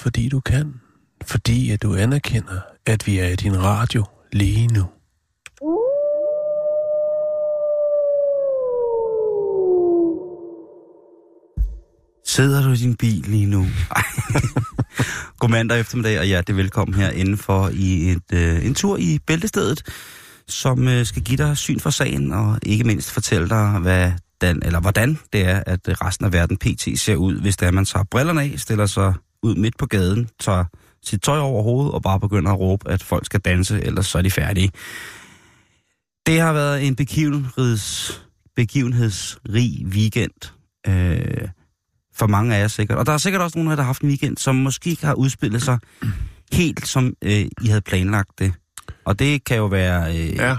Fordi du kan. Fordi at du anerkender, at vi er i din radio lige nu. Sidder du i din bil lige nu? God mandag eftermiddag, og hjertelig velkommen her indenfor i et, øh, en tur i Bæltestedet, som øh, skal give dig syn for sagen, og ikke mindst fortælle dig, hvad den, eller hvordan det er, at resten af verden pt. ser ud, hvis det er, man tager brillerne af, stiller sig ud midt på gaden, tager sit tøj over hovedet og bare begynder at råbe, at folk skal danse, ellers så er de færdige. Det har været en begivenheds, begivenhedsrig weekend. Øh, for mange af jer sikkert. Og der er sikkert også nogle af jer, der har haft en weekend, som måske ikke har udspillet sig helt, som øh, I havde planlagt det. Og det kan jo være øh, Ja,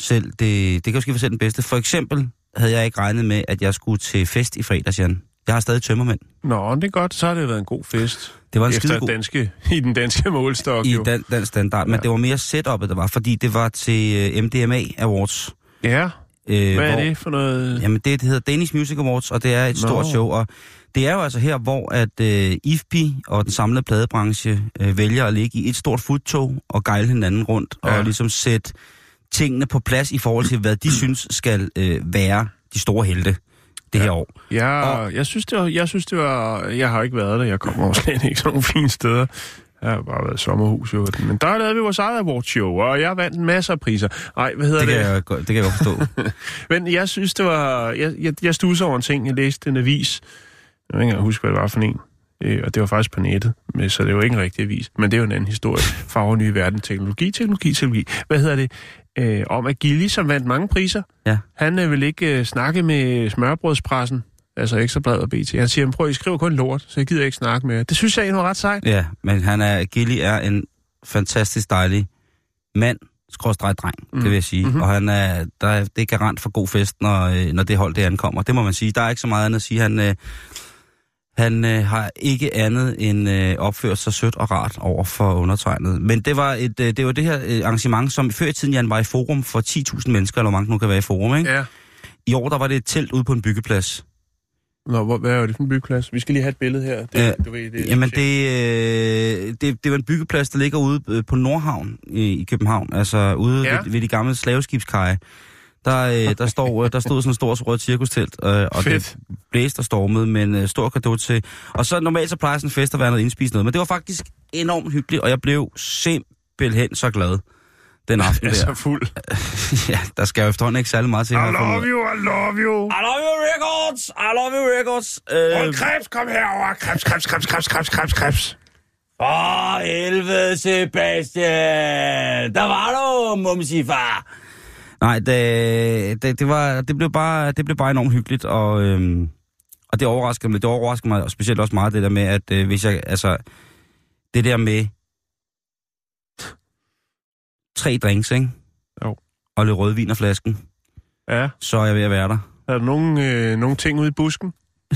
selv, det, det kan jo ske være selv den bedste. For eksempel havde jeg ikke regnet med, at jeg skulle til fest i fredags, Jan. Jeg har stadig tømmermænd. nå, det er godt. Så har det været en god fest. Det var en Efter skidegod danske, i den danske målstok, i jo. dan, dansk standard, men Ja. det var mere setup'et, der var, fordi det var til øh, MDMA Awards. Ja, Øh, hvad er hvor- det for noget? Jamen, det, det hedder Danish Music Awards, og det er et Nå. stort show. Og det er jo altså her, hvor at øh, IFPI og den samlede pladebranche øh, vælger at ligge i et stort futtog og gejle hinanden rundt. Ja. og ligesom sætte tingene på plads i forhold til, hvad de synes skal øh, være de store helte det her år. Ja, Og- jeg synes, det var, jeg synes, det var... Jeg har ikke været der. Jeg kommer også slet ikke sådan nogle fine steder. Jeg har bare været sommerhus, jo. Men der lavede vi vores eget awardshow, og jeg vandt en masse af priser. Nej, hvad hedder Det det? kan, jeg, godt- det kan jeg godt forstå. Men jeg synes, det var... Jeg, jeg, jeg stusser over en ting. Jeg læste en avis. Jeg vil ikke huske, hvad det var for en. Øh, Og det var faktisk på nettet, men- så det var ikke en rigtig avis. Men det er jo en anden historie. Farver nye verden, teknologi, teknologi, teknologi. Hvad hedder det? Øh, om at Gilly, som vandt mange priser, Ja. han øh, vil ikke øh, snakke med smørbrødspressen, altså Ekstrabladet og BT. Han siger, prøv, I skriver kun lort, så jeg gider ikke snakke med jer. Det synes jeg egentlig var ret sejt. Ja, men han er, Gilly er en fantastisk dejlig mand, skråstrej dreng, mm. det vil jeg sige. Mhm. Mm-hmm. Og han er, der er, det er garant for god fest, når, øh, når det hold det ankommer. Det må man sige. Der er ikke så meget andet at sige. Han, øh, han øh, har ikke andet end øh, opført sig sødt og rart over for undertegnet. Men det var, et, øh, det var det her øh, arrangement, som før i tiden Jan var i forum for 10.000 mennesker, eller hvor mange nu kan være i forum. Ikke? Ja. I år der var det et telt ude på en byggeplads. Nå, hvor, hvad er det for en byggeplads? Vi skal lige have et billede her. Det, Ja, du ved, det, Jamen, det, øh, det, det var en byggeplads, der ligger ude øh, på Nordhavn i, i København, altså ude ja. ved, ved de gamle slaveskibskaje. Der, øh, der, står, øh, der stod sådan et stort rødt cirkustelt, øh, og Fedt. det blæste og stormede, men øh, stor kado til. Og så normalt så plejer sådan en fest at være noget indspist noget, men det var faktisk enormt hyggeligt, og jeg blev simpelthen så glad den aften er der. så fuld. ja, der skal jo efterhånden ikke særlig meget til. I jeg fundet love af. you, I love you. I love you records! I love you records! Øh, krebs, kom herover. Krebs, krebs, krebs, krebs, krebs, krebs, krebs. For helvede, Sebastian! Der var du, mumsifar! Nej, det, det, det, var, det, blev bare, det blev bare enormt hyggeligt, og, øhm, og det overraskede mig. Det overraskede mig specielt også meget, det der med, at øh, hvis jeg, altså, det der med tre drinks, ikke? Jo. Og lidt rødvin og flasken, Ja, så er jeg ved at være der. er der nogle, øh, nogle ting ude i busken?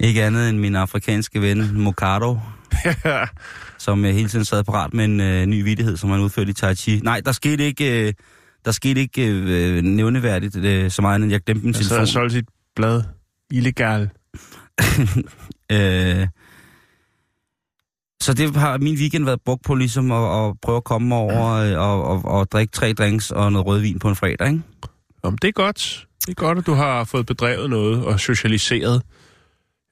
Ikke andet end min afrikanske ven, Mokado, som øh, hele tiden sad parat med en øh, ny vidighed, som han udførte i Tai Chi. Nej, der skete ikke, øh, der skete ikke øh, nævneværdigt øh, så meget, end jeg glemte min sad telefon. og solgte sit blad. Illegal. Øh, så det har min weekend været brugt på ligesom at, at prøve at komme over øh, og, og, og drikke tre drinks og noget rødvin på en fredag, ikke? Om det er godt. Det er godt, at du har fået bedrevet noget og socialiseret.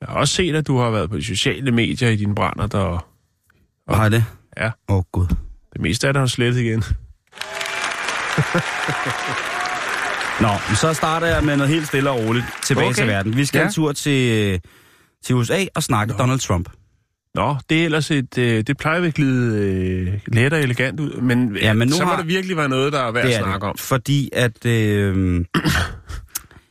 Jeg har også set, at du har været på de sociale medier i dine brænder, der Og har det? Ja. Åh, oh, gud. det meste af det har slettet igen. Nå, men så starter jeg med noget helt stille og roligt tilbage Okay. til verden. Vi skal Ja. en tur til, til USA og snakke Donald Trump. Nå, det er ellers et... Øh, det plejer at glide øh, let og elegant ud, men, Ja, men nu så må har- det virkelig være noget, der er værd at snakke om. fordi at øh,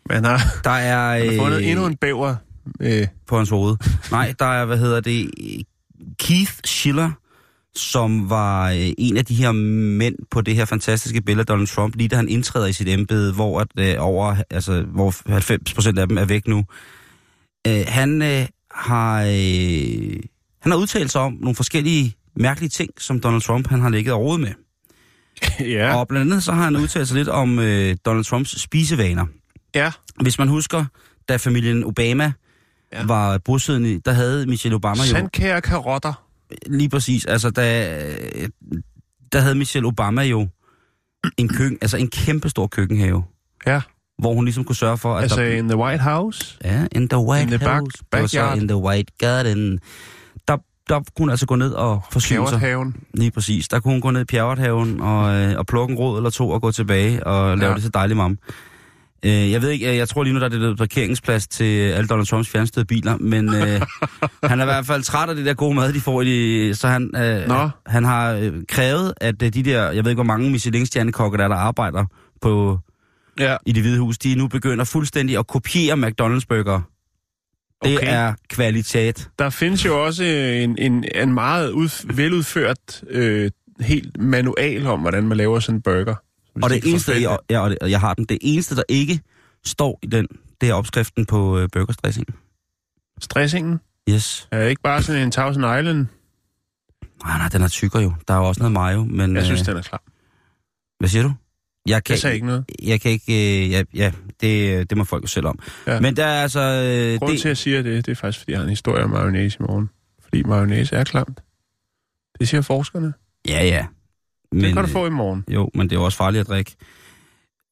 Man har, der er... man har fundet øh, endnu en bæver. Øh, på hans hoved. Nej, der er, hvad hedder det, Keith Schiller, som var øh, en af de her mænd på det her fantastiske billede af Donald Trump, lige da han indtræder i sit embede, hvor, at, øh, over, altså, hvor 90 procent af dem er væk nu. Øh, han øh, har øh, han har udtalt sig om nogle forskellige mærkelige ting, som Donald Trump han har ligget og med. ja. Og blandt andet så har han udtalt sig lidt om øh, Donald Trumps spisevaner. ja. Hvis man husker, da familien Obama Ja. var bosiddende, der havde Michelle Obama jo Sandkære karotter. lige præcis, altså da, der havde Michelle Obama jo en køkken, altså en kæmpe stor køkkenhave, Ja. hvor hun ligesom kunne sørge for, at Altså der... in the White House. Ja, in the White in the back- House. Så backyard. in the White Garden. Der, der kunne hun altså gå ned og forsyne sig. Lige præcis. Der kunne hun gå ned i Pjerrethaven og, øh, og plukke en råd eller to og gå tilbage og lave ja. det til dejlig mam. Øh, jeg ved ikke, jeg, tror lige nu, der er det der parkeringsplads til alle Donald Trumps fjernstøde biler, men øh, han er i hvert fald træt af det der gode mad, de får i de, så han, øh, Nå. han har øh, krævet, at øh, de der, jeg ved ikke, hvor mange Michelin-stjernekokke, der, er, der arbejder på, Ja. i det hvide hus, de nu begynder fuldstændig at kopiere McDonald's burger. Det Okay. er kvalitet. Der findes jo også en, en, en meget ud, veludført øh, helt manual om, hvordan man laver sådan en burger. Og det eneste, jeg, ja, og det, og jeg har den, det eneste, der ikke står i den, det er opskriften på øh, burgerstressing. Stressingen Yes. er ikke bare sådan en Thousand Island. Nej, nej, den er tykkere jo. Der er jo også noget mayo, men... Jeg synes, øh, den er klar. Hvad siger du? Jeg kan, Jeg sagde ikke noget. jeg kan ikke... Øh, ja, ja det, det må folk jo selv om. Ja. Men der er altså... Øh, Grunden til, at jeg siger det, det er faktisk, fordi jeg har en historie om mayonnaise i morgen. Fordi mayonnaise er klamt. Det siger forskerne. Ja, ja. Det Men, kan du øh, få i morgen. Jo, men det er jo også farligt at drikke.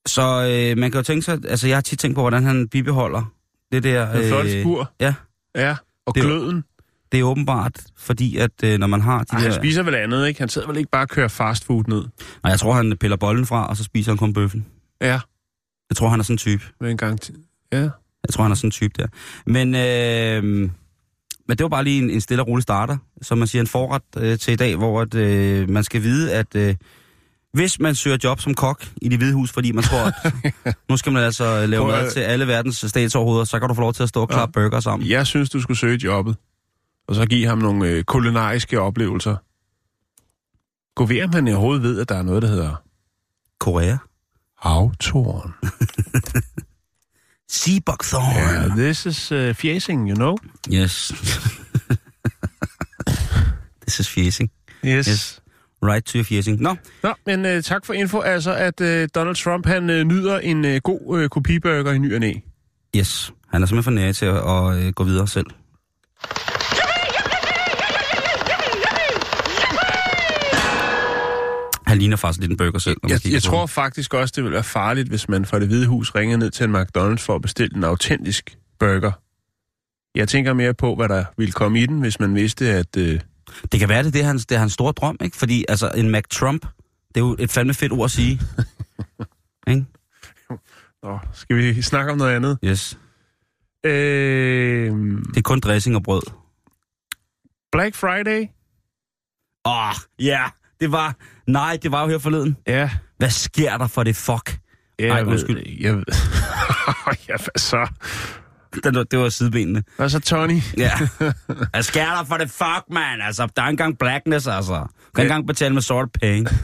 Så øh, man kan jo tænke sig... Altså, jeg har tit tænkt på, hvordan han bibeholder det der... Den flotte spur. ja. Ja, og Det gløden. Det er åbenbart, fordi at øh, når man har de Ej, der... han spiser vel andet, ikke? Han sidder vel ikke bare og kører fast food ned. Nej, jeg tror, han piller bollen fra, og så spiser han kun bøffen. Ja, Jeg tror, han er sådan en type. med en gang til. Ja. Jeg tror, han er sådan en type der. Men, øh, men det var bare lige en, en stille og rolig starter, som man siger, en forret øh, til i dag, hvor at, øh, man skal vide, at øh, hvis man søger job som kok i det hvide hus, fordi man tror, at nu skal man altså lave Prøv at- mad til alle verdens statsoverhoveder, så kan du få lov til at stå og klappe burger sammen. Jeg synes, du skulle søge jobbet. Og så give ham nogle øh, kulinariske oplevelser. Gå ved, om han overhovedet ved, at der er noget, der hedder Korea. Havtoren. Sea buckthorn. Yeah, this is uh, fjæsing, you know? Yes. This is fjesing. Yes. Yes. Right to your fjesing. Nå, Nå, men uh, tak for info. Altså, at uh, Donald Trump, han uh, nyder en uh, god uh, kopiburger i ny og næ. yes. Han er simpelthen for nær til at, at gå videre selv. Han ligner faktisk lidt en burger selv, Jeg, jeg tror ham. faktisk også, det vil være farligt, hvis man fra det hvide hus ringer ned til en McDonald's for at bestille en autentisk burger. Jeg tænker mere på, hvad der ville komme i den, hvis man vidste, at... Uh, Det kan være, det er, hans, det er hans store drøm, ikke? Fordi altså, en McTrump, det er jo et fandme fedt ord at sige. ikke? Nå, skal vi snakke om noget andet? Yes. Øh, Det er kun dressing og brød. Black Friday? Åh, oh, ja, yeah, det var... Nej, det var jo her forleden. Ja. Hvad sker der for det fuck? Jeg Ej, ved undskyld. ikke. Jeg ved. ja, hvad så? Det, var- det var sidebenene. Hvad så, Tony? Ja. Hvad sker der for det fuck, man? Altså, der er engang blackness, altså. Du kan Ja. engang betale med sort penge.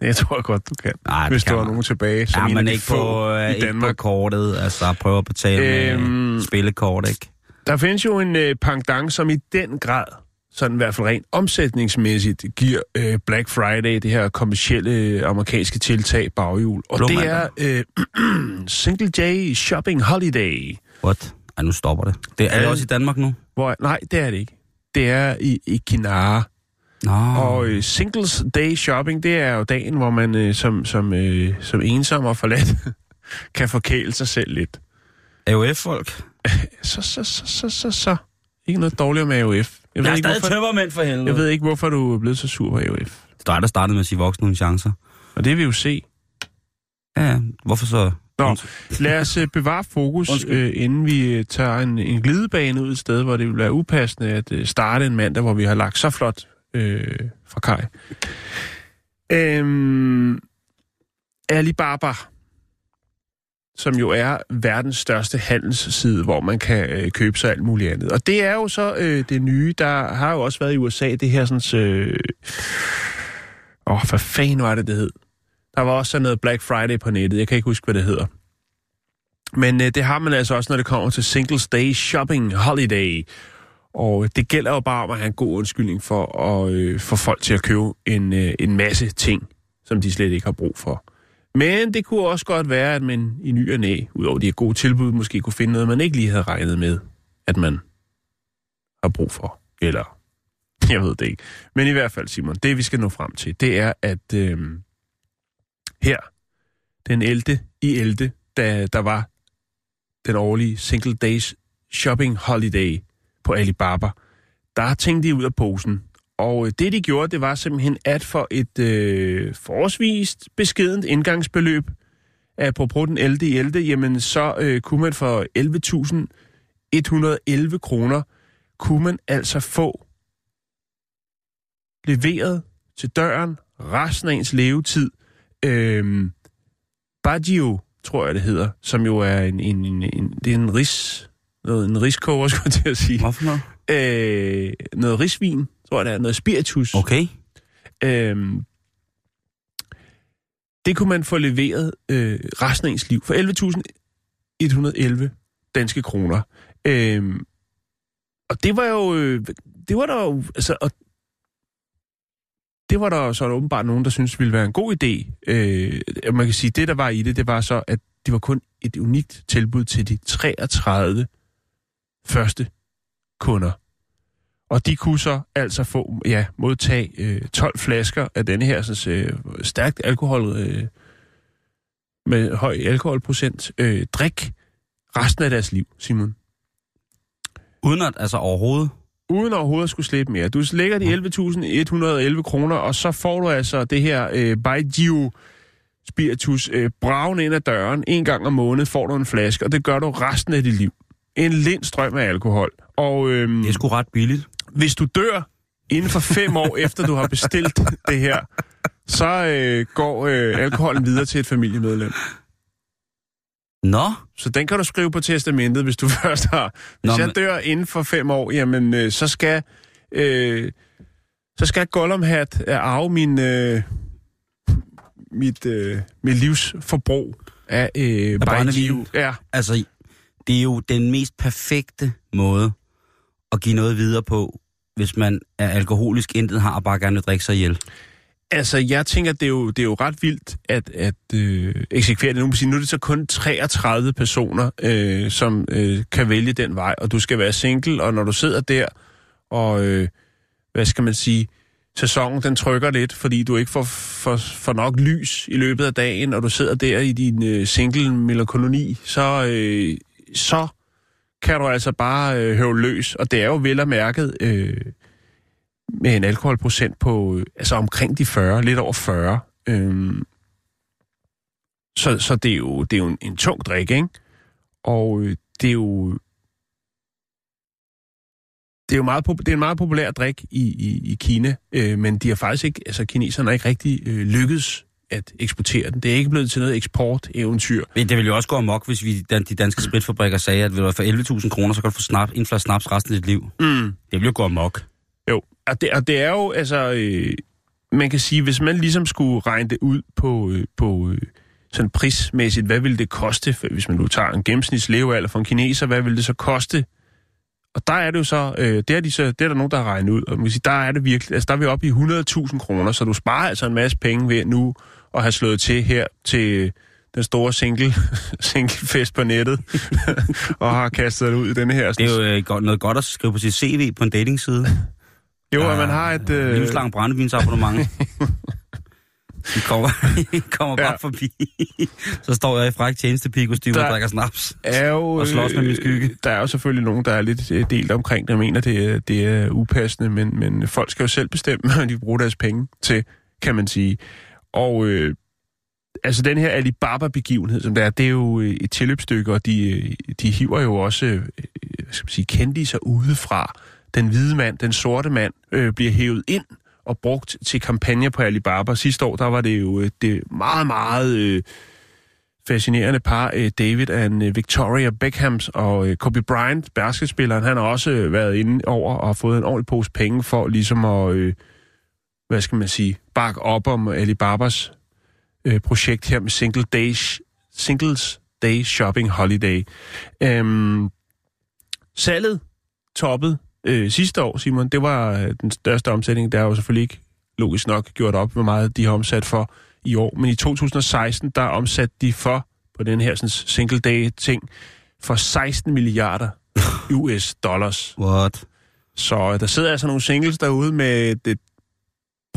Det tror jeg godt, du kan. Det hvis der man. nogen tilbage, som Ja, men de ikke få på, øh, i ikke på Danmark. kortet. Altså, prøv at betale øhm... Med spillekort, ikke? Der findes jo en øh, pendant, som i den grad, sådan i hvert fald rent omsætningsmæssigt, giver øh, Black Friday, det her kommercielle øh, amerikanske tiltag, baghjul. Og Blå det er øh, Single Day Shopping Holiday. What? Ej, nu stopper det. Det er det Øh. også i Danmark nu? Hvor, nej, det er det ikke. Det er i, i Kinara. Nå. Og øh, Singles Day Shopping, det er jo dagen, hvor man øh, som, som, øh, som ensom og forladt kan forkæle sig selv lidt. AOF-folk? Så, så, så, så, så, så. Ikke noget dårligt med AOF. Jeg Jeg ved, er ikke, stadig hvorfor, tømmermænd for helvede. jeg ved ikke, hvorfor du er blevet så sur på AOF. Det er dig, der startede med at sige voksne uden chancer. Og det vil vi jo se. Ja, ja. Hvorfor så? Nå, lad os øh, bevare fokus, øh, inden vi øh, tager en, en glidebane ud et sted, hvor det vil være upassende at øh, starte en mandag, hvor vi har lagt så flot øh, fra Kai. Øhm, Alibaba, som jo er verdens største handelsside, hvor man kan øh, købe sig alt muligt andet. Og det er jo så øh, det nye. Der har jo også været i USA det her sådan... Øh, åh, hvad fanden var det, det hed? Der var også sådan noget Black Friday på nettet. Jeg kan ikke huske, hvad det hedder. Men øh, det har man altså også, når det kommer til Singles Day Shopping Holiday. Og det gælder jo bare om at have en god undskyldning for at øh, få folk til at købe en, øh, en masse ting, som de slet ikke har brug for. Men det kunne også godt være, at man i ny og næ, udover de her gode tilbud, måske kunne finde noget, man ikke lige havde regnet med, at man har brug for. Eller, jeg ved det ikke. Men i hvert fald, Simon, det vi skal nå frem til, det er, at øh, her, den 11. i 11., da der var den årlige Single Days Shopping Holiday på Alibaba, der tænkte de ud af posen. Og øh, det, de gjorde, det var simpelthen, at for et øh, forholdsvist beskedent indgangsbeløb, apropos den 11. i 11., jamen så øh, kunne man for 11.111 kroner, kunne man altså få leveret til døren resten af ens levetid. Øh, Baggio, tror jeg det hedder, som jo er en, en, en, en, det er en ris, noget, en riskoger, skulle jeg til at sige. Hvorfor noget? Øh, noget risvin, tror det er, noget spiritus. Okay. Øhm, det kunne man få leveret øh, resten af ens liv for 11.111 danske kroner. Øhm, og det var jo, øh, det var der jo, altså, og det var der så åbenbart nogen, der synes ville være en god idé. Øh, man kan sige, det der var i det, det var så, at det var kun et unikt tilbud til de 33 første kunder. Og de kunne så altså få, ja, modtage øh, 12 flasker af denne her sådan, øh, stærkt alkohol, øh, med høj alkoholprocent, øh, drik resten af deres liv, Simon. Uden at, altså overhovedet. Uden overhovedet at skulle slippe mere. Du lægger de 11.111 kroner, og så får du altså det her øh, Baigio spiritus øh, braven ind ad døren. En gang om måneden får du en flaske, og det gør du resten af dit liv. En lind strøm af alkohol. Og øhm, Det er sgu ret billigt. Hvis du dør inden for fem år efter du har bestilt det her, så øh, går øh, alkoholen videre til et familiemedlem. Nå, Så den kan du skrive på testamentet, hvis du først har. Hvis Nå, jeg dør inden for fem år, jamen øh, så skal øh, så skal Gollumhat øh, arve min øh, mit øh, mit livs forbrug af øh, brændevin. Baijiu. Ja, altså, det er jo den mest perfekte måde at give noget videre på, hvis man er alkoholisk, intet har og bare gerne vil drikke sig ihjel. Altså, jeg tænker, det er jo, det er jo ret vildt at, at øh, eksekvere det. Nu, må sige, nu er det så kun 33 personer, øh, som øh, kan vælge den vej, og du skal være single, og når du sidder der, og øh, hvad skal man sige, sæsonen den trykker lidt, fordi du ikke får, får, får nok lys i løbet af dagen, og du sidder der i din øh, single melankoli, så, øh, så kan du altså bare øh, høve løs, og det er jo vel og mærket... Øh, med en alkoholprocent på øh, altså omkring de 40, lidt over 40. Øh, så, så det er jo, det er jo en, en tung drik, ikke? Og øh, det er jo det er jo meget, det er en meget populær drik i, i, i Kina, øh, men de har faktisk ikke, altså kineserne har ikke rigtig øh, lykkedes at eksportere den. Det er ikke blevet til noget eksporteventyr. Men det ville jo også gå amok, hvis vi, de danske spritfabrikker sagde, at for 11.000 kroner, så kan du få snap, en flaske snaps resten af dit liv. Mm. Det ville jo gå amok. Jo, og det, og det er jo, altså, øh, man kan sige, hvis man ligesom skulle regne det ud på, øh, på øh, sådan prismæssigt, hvad ville det koste, hvis man nu tager en gennemsnitslevealder for en kineser, hvad ville det så koste? Og der er det jo så, øh, det, er de så, det er der nogen, der har regnet ud, og man kan sige, der er det virkelig, altså der er vi oppe i 100.000 kroner, så du sparer altså en masse penge ved nu at have slået til her til den store single, singlefest på nettet, og har kastet det ud i denne her. Det er jo øh, noget godt at skrive på sit CV på en datingside. jo, at man har et... Øh... Livslang brændevinsabonnement. De kommer, de kommer bare Ja. forbi. så står jeg i fræk tjenestepikostyme og Der- drikker snaps. er jo, Og slås med min skygge. øh, Der er jo selvfølgelig nogen, der er lidt øh, delt omkring det, og mener, det er, det er upassende, men, men folk skal jo selv bestemme, hvad de bruger deres penge til, kan man sige. Og øh, altså den her Alibaba-begivenhed, som der er, det er jo øh, et tilløbsstykke, og de, øh, de hiver jo også, øh, øh, hvad skal man sige, kendiser udefra. Den hvide mand, den sorte mand, øh, bliver hævet ind og brugt til kampagner på Alibaba. Sidste år, der var det jo det meget, meget øh, fascinerende par, øh, David og øh, Victoria Beckhams og øh, Kobe Bryant, basketspilleren, han har også været inde over og fået en ordentlig pose penge for ligesom at, øh, hvad skal man sige, bakke op om Alibabas øh, projekt her med Single Days, Singles Day Shopping Holiday. Øhm, salget toppet øh, sidste år, Simon, det var øh, den største omsætning. Der er jo selvfølgelig ikke logisk nok gjort op, hvor meget de har omsat for i år. Men i 2016, der omsatte de for, på den her sådan, single day ting, for 16 milliarder US dollars. What? Så øh, der sidder altså nogle singles derude med et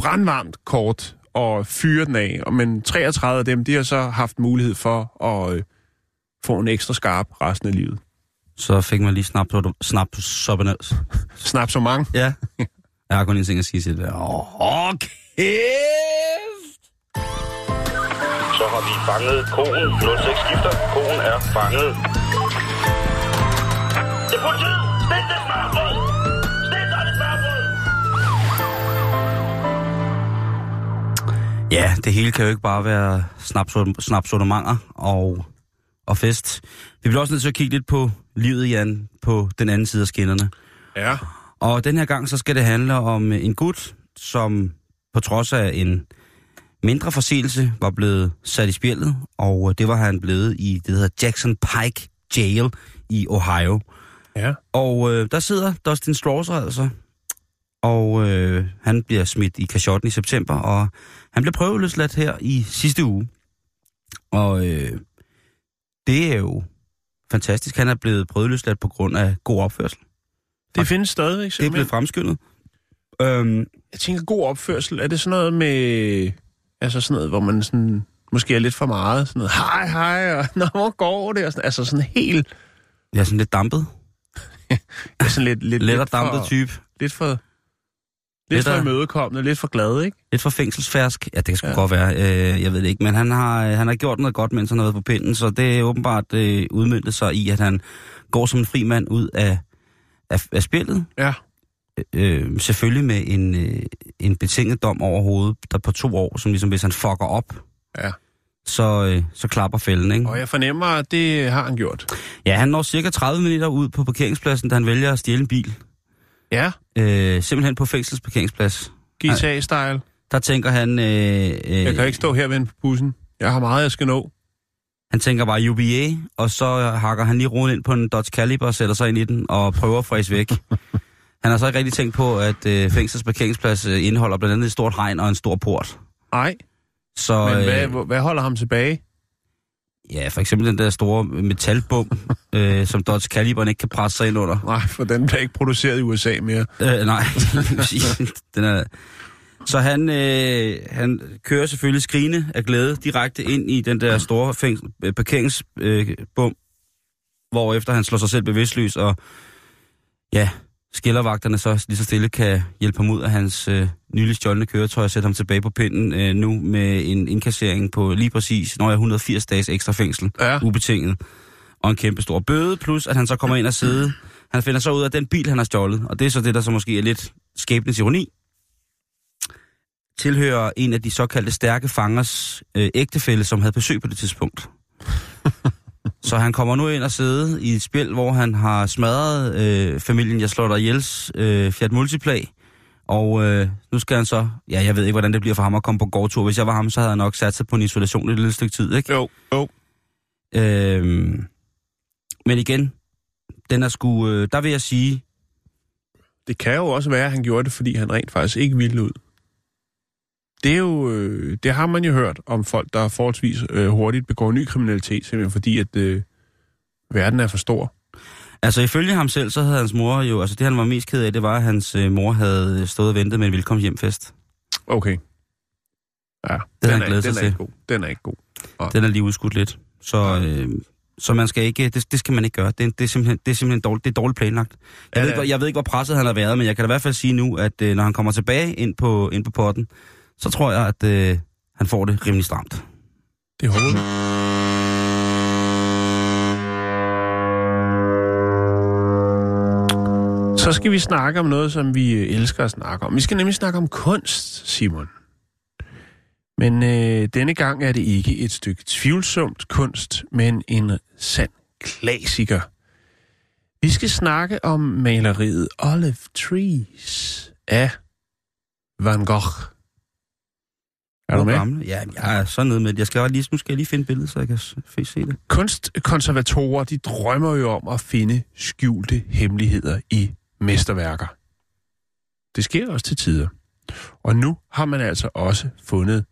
brandvarmt kort og fyre den af. Og Men 33 af dem, de har så haft mulighed for at øh, få en ekstra skarp resten af livet. Så fik man lige snap på snap på. Snap så mange. Ja. Jeg har kun en ting at sige til det. Åh, oh, kæft! Så har vi fanget konen. 06 skifter. Konen er fanget. Det er politiet! Ja, det hele kan jo ikke bare være snapsortimanger og, og fest. Vi bliver også nødt til at kigge lidt på livet, Jan, på den anden side af skinnerne. Ja. Og den her gang, så skal det handle om en gut, som på trods af en mindre forseelse var blevet sat i spjældet, og det var han blevet i det der hedder Jackson Pike Jail i Ohio. Ja. Og øh, der sidder Dustin Strauser altså, og øh, han bliver smidt i kashotten i september, og han bliver prøveløsladt her i sidste uge. Og øh, det er jo fantastisk. Han er blevet prøveløsladt på grund af god opførsel. Det findes stadigvæk, Det er simpelthen. blevet fremskyndet. Øhm, Jeg tænker, god opførsel, er det sådan noget med... Altså sådan noget, hvor man sådan... Måske er lidt for meget. Sådan noget, hej, hej, og nå, hvor går det? Og sådan, altså sådan helt... jeg er sådan lidt dampet. Ja, sådan lidt, lidt, Let og lidt for, dampet type. Lidt for... Lidt, for imødekommende, lidt for glad, ikke? Lidt for fængselsfærsk. Ja, det kan sgu Ja. ja. godt være. Øh, jeg ved det ikke. Men han har, han har gjort noget godt, mens han har været på pinden. Så det er åbenbart øh, udmyndtet sig i, at han går som en fri mand ud af, af, af spillet. Ja. Øh, selvfølgelig med en, øh, en betinget dom over hovedet, der på to år, som ligesom hvis han fucker op, Ja. så, øh, så klapper fælden, ikke? Og jeg fornemmer, at det har han gjort. Ja, han når cirka 30 minutter ud på parkeringspladsen, da han vælger at stjæle en bil. Ja, Øh, simpelthen på fængselsparkeringsplads. GTA-style. Der tænker han... Øh, øh, Jeg kan ikke stå her ved på bussen. Jeg har meget, jeg skal nå. Han tænker bare UBA, og så hakker han lige roden ind på en Dodge Caliber og sætter sig ind i den og prøver at fræse væk. Han har så ikke rigtig tænkt på, at øh, fængslets parkeringsplads øh, indeholder blandt andet et stort hegn og en stor port. Nej, Så men hvad, øh, hvad holder ham tilbage? Ja, for eksempel den der store metalbum, øh, som Dodge Caliberen ikke kan presse sig ind under. Nej, for den bliver ikke produceret i USA mere. Øh, nej, den er... Så han, øh, han kører selvfølgelig skrigende af glæde direkte ind i den der store fængsel, øh, parkeringsbum, øh, bum, hvorefter han slår sig selv bevidstløs, og ja, skillervagterne så lige så stille kan hjælpe ham ud af hans øh, nylig stjålne køretøj og sætte ham tilbage på pinden øh, nu med en indkassering på lige præcis, når jeg 180 dages ekstra fængsel, Ja. ubetinget, og en kæmpe stor bøde, plus at han så kommer ind og sidde. Han finder så ud af den bil, han har stjålet, og det er så det, der så måske er lidt skæbnens ironi, tilhører en af de såkaldte stærke fangers øh, ægtefælle, som havde besøg på det tidspunkt. så han kommer nu ind og sidde i et spil, hvor han har smadret øh, familien Jeg slår dig ihjels øh, Fiat Multiplag, og øh, nu skal han så, ja, jeg ved ikke, hvordan det bliver for ham at komme på gårdtur. Hvis jeg var ham, så havde jeg nok sat sig på en isolation et lille stykke tid, ikke? Jo, jo. Øhm, men igen, den er sgu, øh, der vil jeg sige, Det kan jo også være, at han gjorde det, fordi han rent faktisk ikke ville ud. Det er jo, øh, det har man jo hørt om folk, der forholdsvis øh, hurtigt begår ny kriminalitet, simpelthen fordi, at øh, verden er for stor. altså ifølge ham selv, så havde hans mor jo, altså det han var mest ked af, det var, at hans øh, mor havde stået og ventet med en velkomst hjemfest. Okay. Ja, havde den, han er, glædet den sig er ikke god. Den er ikke god. Den er lige udskudt lidt. Så, øh, så man skal ikke, det, det skal man ikke gøre. Det, det, er, simpelthen, det er simpelthen dårligt, det er dårligt planlagt. Jeg, Ja, ved det ikke, hvor- jeg ved ikke, hvor presset han har været, men jeg kan da i hvert fald sige nu, at øh, når han kommer tilbage ind på, ind på potten, så tror jeg, at øh, han får det rimelig stramt. Det håber vi. Så skal vi snakke om noget, som vi øh, elsker at snakke om. Vi skal nemlig snakke om kunst, Simon. Men øh, denne gang er det ikke et stykke tvivlsomt kunst, men en sand klassiker. Vi skal snakke om maleriet Olive Trees af Van Gogh. Er du med? Gamle? Ja, jeg er så nede med det. Jeg skal bare lige, nu skal jeg lige finde billedet, så jeg kan se det. Kunstkonservatorer, de drømmer jo om at finde skjulte hemmeligheder i mesterværker. Det sker også til tider. Og nu har man altså også fundet,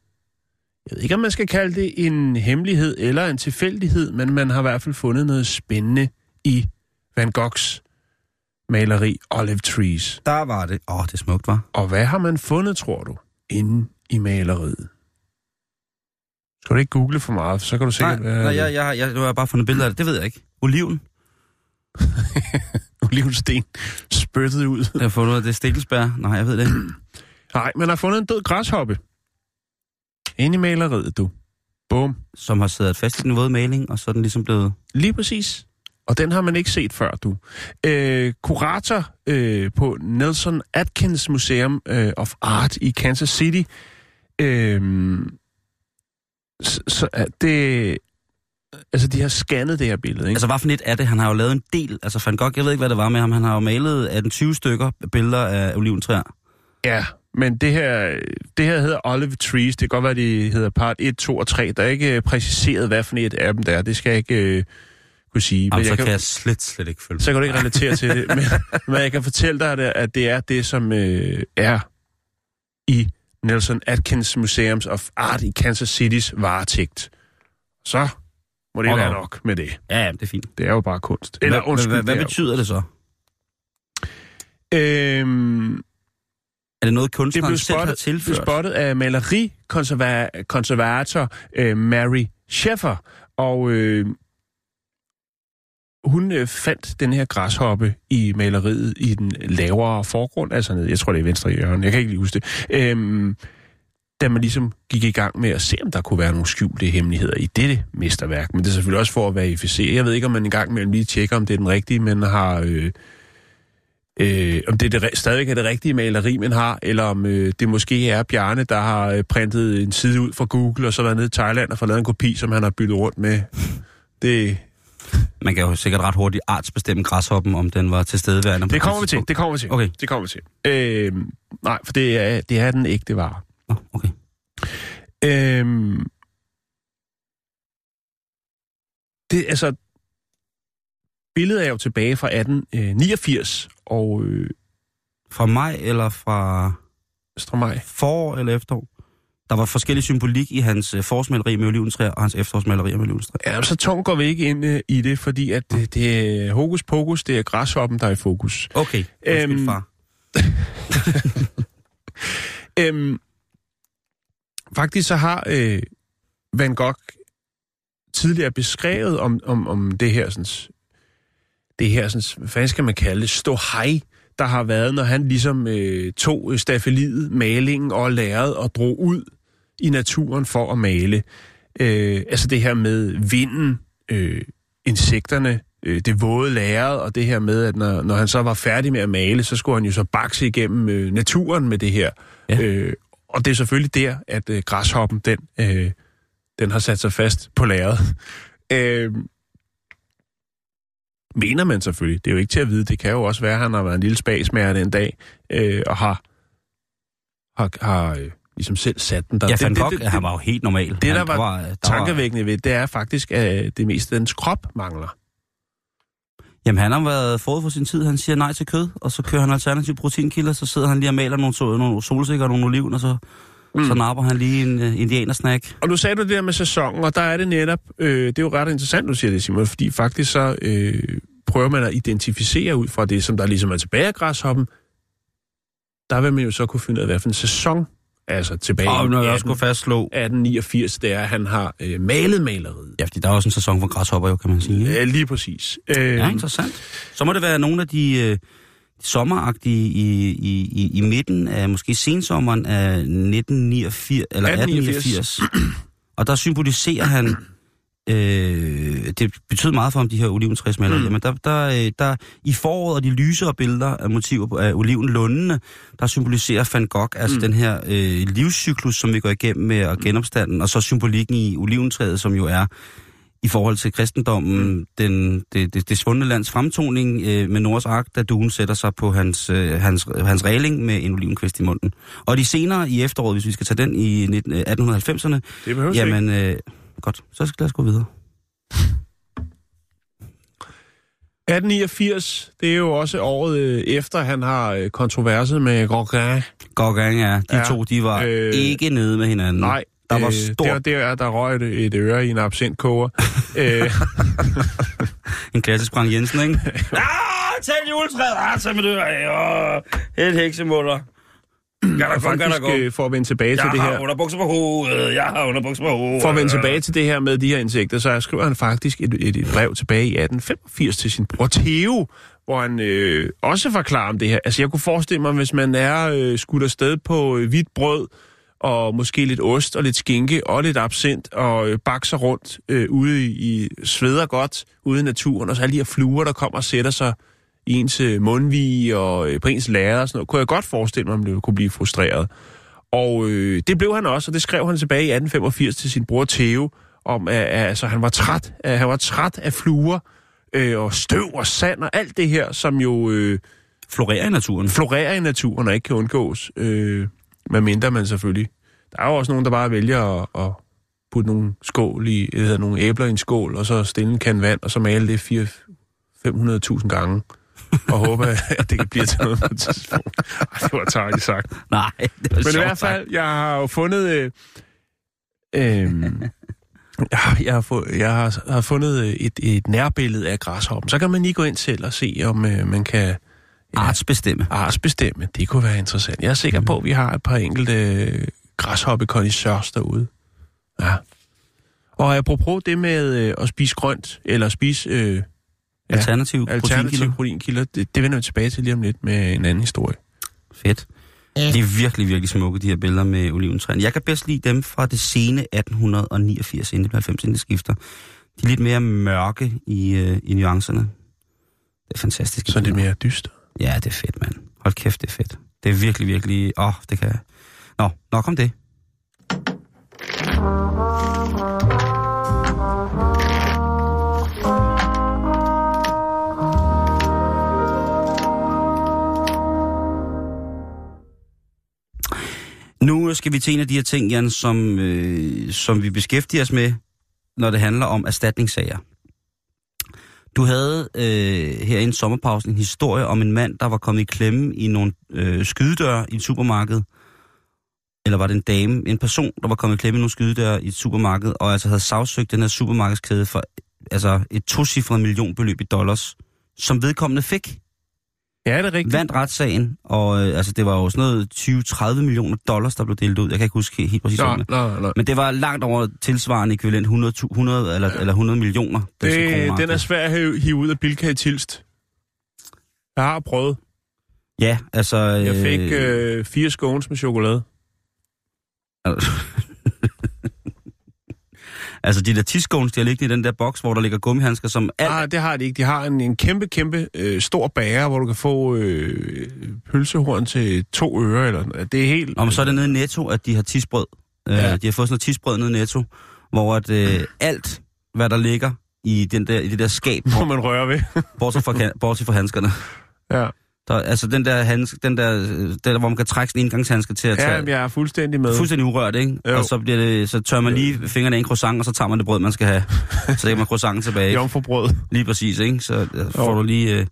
jeg ved ikke om man skal kalde det en hemmelighed eller en tilfældighed, men man har i hvert fald fundet noget spændende i Van Goghs maleri Olive Trees. Der var det. Åh, oh, det er smukt, var. Og hvad har man fundet, tror du, inde i maleriet? Skal du ikke google for meget, for så kan du Nej, sikkert... være- nej jeg, jeg, jeg, nu har jeg bare fundet billeder af det. Det ved jeg ikke. Oliven. olivensten spyttet ud. Jeg har fundet ud af det stikkelsbær. Nej, jeg ved det ikke. Nej, man har fundet en død græshoppe. Inde i maleriet, du. Bum. Som har siddet fast i den våde maling, og så er den ligesom blevet... Lige præcis. Og den har man ikke set før, du. Øh, kurator øh, på Nelson Atkins Museum øh, of Art i Kansas City. Øh, så, så er det... Altså, de har scannet det her billede, ikke? Altså, hvad for lidt er det? Han har jo lavet en del. Altså, Van Gogh, jeg ved ikke, hvad det var med ham. Han har jo malet 18-20 stykker billeder af oliventræer. Ja, men det her, det her hedder Olive Trees. Det kan godt være, de hedder part 1, 2 og 3. Der er ikke øh, præciseret, hvad for et af dem der er. Det skal jeg ikke øh, kunne sige. Jamen, så jeg kan jeg slet, slet ikke følge så kan du ikke relatere til det. Men, men jeg kan fortælle dig, at det er det, som øh, er i Nelson Atkins Museums of Art i Kansas City's varetægt. Så må det være nok med det. Ja, ja, det er fint. Det er jo bare kunst. Eller hvad, undskyld, hvad, hvad, det er betyder det så? Øhm, Er det noget, Det kunstneren blev selv har spottet, blev tilført? spottet af malerikonservator øh, Mary Scheffer, og øh, hun øh, fandt den her græshoppe i maleriet i den lavere forgrund, altså nede, jeg tror det er i venstre hjørne, jeg kan ikke lige huske det, øhm, da man ligesom gik i gang med at se, om der kunne være nogle skjulte hemmeligheder i dette mesterværk. Men det er selvfølgelig også for at verificere. Jeg ved ikke, om man en gang imellem lige tjekker, om det er den rigtige, men har... Øh, øh, om det, er det stadigvæk er det rigtige maleri, man har, eller om øh, det måske er Bjarne, der har øh, printet en side ud fra Google, og så været nede i Thailand og fået lavet en kopi, som han har byttet rundt med. Det, man kan jo sikkert ret hurtigt artsbestemme græshoppen, om den var tilstedeværende. på det et kommer vi til, det kommer vi til. Okay. Det kommer vi til. Øh, nej, for det er, det er den ægte vare. Nå, okay. Øhm, det, altså, billedet er jo tilbage fra 1889, og øh, Fra maj eller fra Strømaj. forår eller efterår? Der var forskellig symbolik i hans øh, forårsmaleri med oliventræer og hans efterårsmaleri med oliventræer. Ja, så tungt går vi ikke ind øh, i det, fordi at det, det er hokus pokus, det er græshoppen, der er i fokus. Okay, undskyld Øhm, far. Øhm, faktisk så har øh, Van Gogh tidligere beskrevet om, om, om det her, sådan, det her sådan, hvad skal man kalde det, ståhej, der har været, når han ligesom øh, tog stafeliet, malingen og lærred og drog ud i naturen for at male. Øh, altså det her med vinden, øh, insekterne, øh, det våde lærred, og det her med, at når, når han så var færdig med at male, så skulle han jo så bakse igennem øh, naturen med det her. Ja. Øh, og det er selvfølgelig der, at øh, græshoppen, den, øh, den har sat sig fast på lærredet. Øh, mener man selvfølgelig. Det er jo ikke til at vide. Det kan jo også være, at han har været en lille spasmager den dag, øh, og har, har, har øh, ligesom selv sat den der. Ja, Van det- Gogh, han var jo helt normal. det, der Han- var der tankevækkende ved, det er faktisk, at det meste af dens krop mangler. Jamen, han har været forud for sin tid. Han siger nej til kød, og så kører han alternative proteinkilder, så sidder han lige og maler nogle, sol- nogle solsikker og nogle oliven, og så, mm. så napper han lige en uh, indianersnack. Og nu sagde du det der med sæsonen, og der er det netop, øh, det er jo ret interessant, du siger det, Simon, fordi faktisk så øh, prøver man at identificere ud fra det, som der ligesom er tilbage af græshoppen, der vil man jo så kunne finde ud af, hvad for en sæson, altså tilbage Og i når jeg 18, også kunne fastslå, 1889, det er, at han har øh, malet maleriet. ja, fordi der er også en sæson for græshopper jo, kan man sige. Ja, lige præcis. Øh, Ja, interessant. Så må det være nogle af de øh, sommeragtige i, i, i, i midten af måske sensommeren af 1989, eller 1889. 1889. Og der symboliserer han, øh, det betyder meget for ham, de her oliventræsmalerier, mm. men der, der, øh, der, i foråret og de lysere billeder af motiver på- af olivenlundene, der symboliserer Van Gogh altså mm. den her øh, livscyklus, som vi går igennem med at genopstanden, og så symbolikken i oliventræet, som jo er i forhold til kristendommen, mm. den, det, det, det svundne lands fremtoning øh, med Noras ark, da duen sætter sig på hans, øh, hans, hans regling med en olivenkvist i munden. Og de senere i efteråret, hvis vi skal tage den i 19, øh, 1890'erne, Det jamen, øh, godt, så skal os gå videre. 1889, det er jo også året øh, efter, han har øh, kontroverset med Gauguin. Gauguin, ja, de Ja, to, de var øh, ikke nede med hinanden. Nej, Der var øh, stort, Der, der, der røg et, et øre i en absintkoger. en klassisk Frank Jensen, ikke? ah, tag juletræet, ah, tag mit øre af, åh, helt heksemutter. Der faktisk, øh, for at vende tilbage til Jeg det har her... underbukser på hovedet, jeg har underbukser på hovedet. For at vende tilbage til det her med de her insekter, så skriver han faktisk et, et, et brev tilbage i 1885 til sin bror Theo, hvor han øh, også forklarer om det her. Altså, jeg kunne forestille mig, hvis man er øh, skudt afsted på øh, hvidt brød, og måske lidt ost og lidt skinke og lidt absint, og øh, bakser rundt øh, ude i, i sveder godt ude i naturen, og så alle de her fluer, der kommer og sætter sig i ens øh, mundvige og øh, på ens lærer og sådan noget, kunne jeg godt forestille mig, om det kunne blive frustreret. Og øh, det blev han også, og det skrev han tilbage i 1885 til sin bror Theo, om at, at altså, han var træt, at han var træt af fluer øh, og støv og sand og alt det her, som jo øh, Florerer i naturen. florerer i naturen og ikke kan undgås, øh, medmindre man selvfølgelig. Der er jo også nogen, der bare vælger at, at putte nogle skål i, hedder nogle æbler i en skål, og så stille en kan vand, og så male det 4 500.000 gange, og håbe, at det kan blive til noget på et tidspunkt. Det var targeligt sagt. Nej, det var Men i hvert fald, jeg har jo fundet... Øh, øh, jeg, har- jeg, har, fu- jeg har, har fundet øh, et, et nærbillede af græshoppen. Så kan man lige gå ind selv og se, om øh, man kan sagt. Artsbestemme. artsbestemme. Det kunne være interessant. Jeg er sikker på, at vi har et par enkelte øh, græshoppe derude. Ja. Og apropos det med øh, at spise grønt, eller spise øh, ja, Alternativ alternative proteinkilder. proteinkilder, det, det vender vi tilbage til lige om lidt med en anden historie. Fedt. De er virkelig, virkelig smukke, de her billeder med oliventræerne. Jeg kan bedst lide dem fra det sene 1889, inden det 90, inden det skifter. De er lidt mere mørke i, øh, i nuancerne. Det er fantastisk. Så er det mere dyster. Ja, det er fedt, mand. Hold kæft, det er fedt. Det er virkelig, virkelig... Åh, oh, det kan jeg... Nå, nok om det. Nu skal vi til en af de her ting, Jan, som, øh, som vi beskæftiger os med, når det handler om erstatningssager. Du havde øh, her i en sommerpause en historie om en mand, der var kommet i klemme i nogle øh, skydedøre i et supermarked. Eller var det en dame, en person, der var kommet i klemme i nogle skydedøre i et supermarked, og altså havde sagsøgt den her supermarkedskæde for altså et tocifret millionbeløb i dollars, som vedkommende fik. Ja, er det rigtigt? Vandt retssagen, og øh, altså det var jo sådan noget 20-30 millioner dollars, der blev delt ud. Jeg kan ikke huske helt, præcis, Nå. Men det var langt over tilsvarende ekvivalent 100, 100 eller, eller 100 millioner. Det, den er svær at hive, hive ud af Bilka i Tilst. Jeg har prøvet. Ja, altså... Jeg fik øh, fire scones med chokolade. altså, de der tiskones, de har liggende i den der boks, hvor der ligger gummihandsker, som alt... Nej, det har de ikke. De har en, en kæmpe, kæmpe øh, stor bager, hvor du kan få øh, pølsehorn til to øre. Eller, det er helt... Om så er det nede i Netto, at de har tisbrød. Ja. Ja. Øh, de har fået sådan noget tisbrød nede i Netto, hvor at, øh, alt, hvad der ligger i, den der, i det der skab, må man røre ved. bortset fra, bortset fra handskerne. ja. Der, altså den der, handsk, den der, øh, der, hvor man kan trække sådan en indgangshandske til at ja, tage... men jeg er fuldstændig med. Fuldstændig urørt, ikke? Jo. Og så, bliver det, så tør man lige fingrene i en croissant, og så tager man det brød, man skal have. så lægger man croissanten tilbage. Jomfrubrød. Lige præcis, ikke? Så øh, får Jo. du lige... Øh...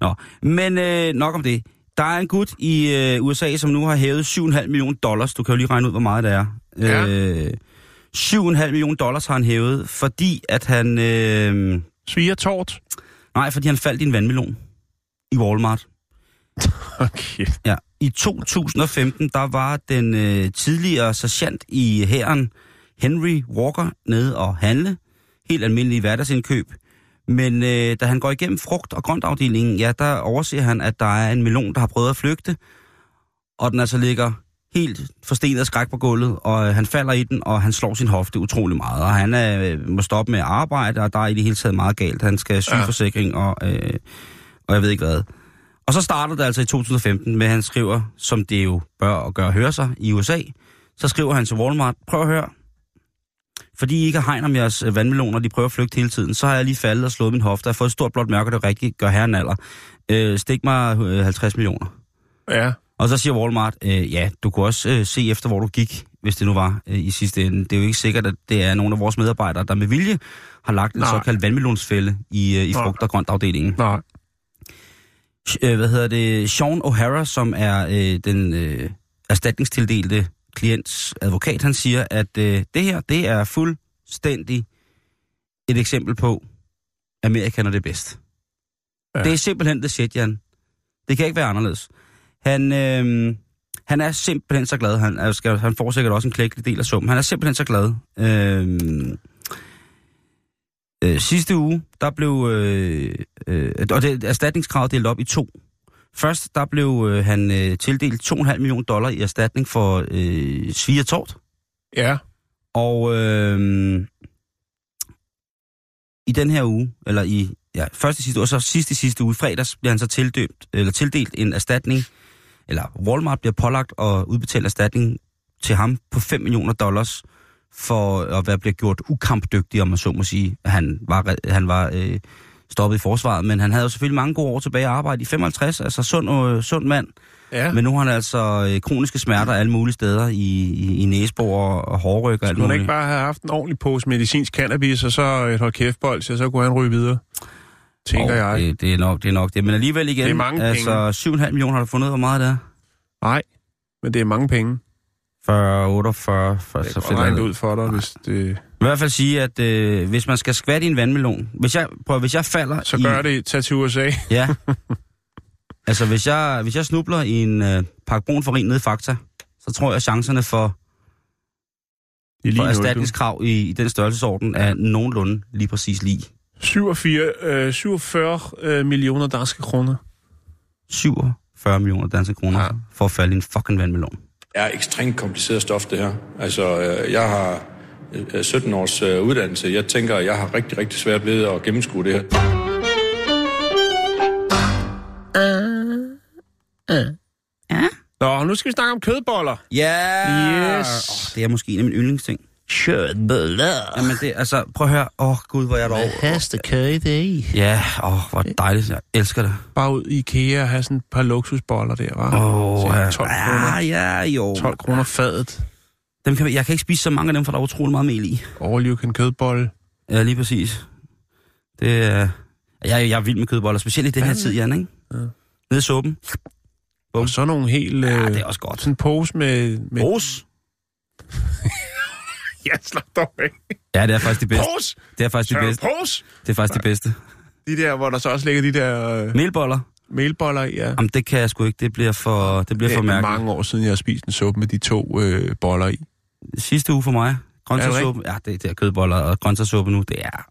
Nå, men øh, nok om det. Der er en gut i øh, USA, som nu har hævet 7,5 millioner dollars. Du kan jo lige regne ud, hvor meget det er. Ja. Øh, 7,5 millioner dollars har han hævet, fordi at han... Øh, Sviger tort. nej, fordi han faldt i en vandmelon i Walmart. Okay. Ja. I 2015, der var den øh, tidligere sergeant i hæren, Henry Walker, nede og handle. Helt almindelige hverdagsindkøb. Men øh, da han går igennem frugt- og grøntafdelingen, ja, der overser han, at der er en melon, der har prøvet at flygte. Og den altså ligger helt forstenet af skræk på gulvet, og øh, han falder i den, og han slår sin hofte utrolig meget. Og han øh, må stoppe med at arbejde, og der er i det hele taget meget galt. Han skal sygeforsikring, og, øh, og jeg ved ikke hvad. Og så starter det altså i 2015 med, at han skriver, som det jo bør at gøre høre sig i USA, så skriver han til Walmart, prøv at høre, fordi I ikke har hegn om jeres øh, vandmeloner, de prøver at flygte hele tiden, så har jeg lige faldet og slået min hofte. Jeg har fået et stort blåt mærke, og det rigtigt gør herren alder. Øh, stik mig øh, 50 millioner. Ja. Og så siger Walmart, øh, ja, du kunne også øh, se efter, hvor du gik, hvis det nu var øh, i sidste ende. Det er jo ikke sikkert, at det er nogle af vores medarbejdere, der med vilje har lagt en Nej. såkaldt vandmelonsfælde i, øh, i frugt- og grøntafdelingen. Nej. Øh, hvad hedder det? Sean O'Hara, som er øh, den øh, erstatningstildelte klients advokat, han siger, at øh, det her, det er fuldstændig et eksempel på, Amerika er det bedst. Ja. Ja. Det er simpelthen det shit, Jan. Det kan ikke være anderledes. Han, øh, han er simpelthen så glad. Han, er, skal, han får sikkert også en klækkelig del af summen. Han er simpelthen så glad. Øh, øh, sidste uge, der blev... Øh, øh, og det erstatningskravet delt op i to. Først, der blev øh, han øh, tildelt 2,5 millioner dollar i erstatning for øh, svig og tort. Ja. Og øh, i den her uge, eller i ja, første sidste uge, og så sidste sidste uge, fredags, bliver han så tildømt, eller tildelt en erstatning, eller Walmart bliver pålagt at udbetale erstatning til ham på 5 millioner dollars, for at være blevet gjort ukampdygtig, om man så må sige. Han var, han var øh, stoppet i forsvaret, men han havde jo selvfølgelig mange gode år tilbage at arbejde i 55, altså sund, øh, sund mand. Ja. Men nu har han altså øh, kroniske smerter alle mulige steder i, i, i næsebor og, og hårryg og alt Skulle han muligt. ikke bare have haft en ordentlig pose medicinsk cannabis, og så et hold kæftbold, så kunne han ryge videre? Tænker Og jeg. Det, det, er nok, det er nok det. Men alligevel igen, Det er mange altså 7,5 millioner har du fundet ud af, hvor meget det er? Nej, men det er mange penge. 40, 48, 40, Jeg så er det det. ud for dig, hvis det... I hvert fald sige, at øh, hvis man skal skvatte i en vandmelon, hvis jeg, prøv, hvis jeg falder Så i... gør det, tag til USA. Ja. altså, hvis jeg, hvis jeg snubler i en øh, pakke brun farin nede i Fakta, så tror jeg, at chancerne for, I lige for erstatningskrav i, i den størrelsesorden er nogenlunde lige præcis lige. du. 47, øh, 47 øh, millioner danske kroner. 47 millioner danske kroner Ja. for at falde i en fucking vandmelon. er ekstremt kompliceret stof, det her. Altså, øh, jeg har 17 års øh, uddannelse. Jeg tænker, at jeg har rigtig, rigtig svært ved at gennemskue det her. Nå, nu skal vi snakke om kødboller. Ja! Yes. Oh, det er måske en af mine yndlingsting. Kødboller. Jamen det, altså, prøv at høre. Åh, oh, gud, hvor er jeg dog. Hastekød i det. Ja, åh, oh, hvor dejligt. Jeg elsker det. Bare ud i IKEA og have sådan et par luksusboller der, var. Åh, oh, 12 kroner. ja, ja, jo. 12 kroner fadet. Dem kan, jeg kan ikke spise så mange af dem, for der er utrolig meget mel i. All you can kødbolle. Ja, lige præcis. Det er... Jeg, jeg er vild med kødboller, specielt i den her Fandme. tid, Jan, ikke? Ja. Nede i suppen. Og så nogle helt... Ja, øh, det er også godt. Sådan en pose med... med Ros? Ja, slap dog af. Ja, det er faktisk det bedste. Pose! Det er faktisk det bedste. Pose! Det er faktisk det bedste. De der, hvor der så også ligger de der øh, Melboller? melboller ja. Jamen, det kan jeg sgu ikke. Det bliver for, det bliver Det for mærkeligt. mange år siden, jeg har spist en suppe med de to øh, boller i. Sidste uge for mig. Grøntsagssuppe. Ja, det, det er kødboller og grøntsagssuppe nu. Det er...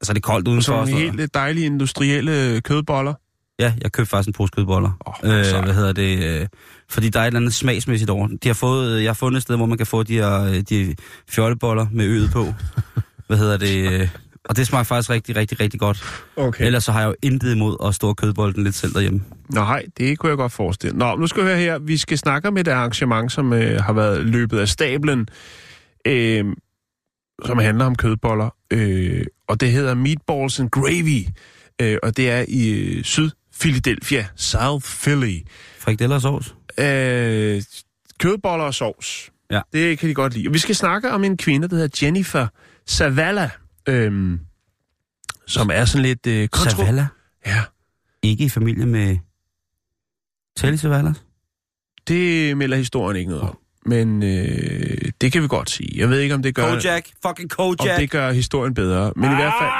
Altså, det er koldt Og udenfor. så nogle så- helt øh, dejlige industrielle kødboller. Ja, jeg købte faktisk en pose kødboller. Åh, øh, hvad hedder det? Øh, fordi der er et eller andet smagsmæssigt over. De har fået, jeg har fundet et sted, hvor man kan få de her øh, de fjolleboller med øget på. hvad hedder det? Og det smager faktisk rigtig, rigtig, rigtig godt. Okay. Ellers så har jeg jo intet imod at stå og kødbolle den lidt selv derhjemme. Nej, det kunne jeg godt forestille. Nå, nu skal vi høre her. Vi skal snakke om et arrangement, som øh, har været løbet af stablen, øh, som handler om kødboller. Øh, og det hedder Meatballs and Gravy. Øh, og det er i øh, Syd Philadelphia, South Philly. Frikadeller og sovs? Øh, kødboller og sovs. Ja. Det kan de godt lide. Og vi skal snakke om en kvinde, der hedder Jennifer Zavala, øh, som er sådan lidt... Øh, kontro- Savala? Ja, Ikke i familie med Telly? Det melder historien ikke noget om. Men øh, det kan vi godt sige. Jeg ved ikke, om det gør, Kojak! Fucking om Kojak! det gør historien bedre. Men i hvert fald...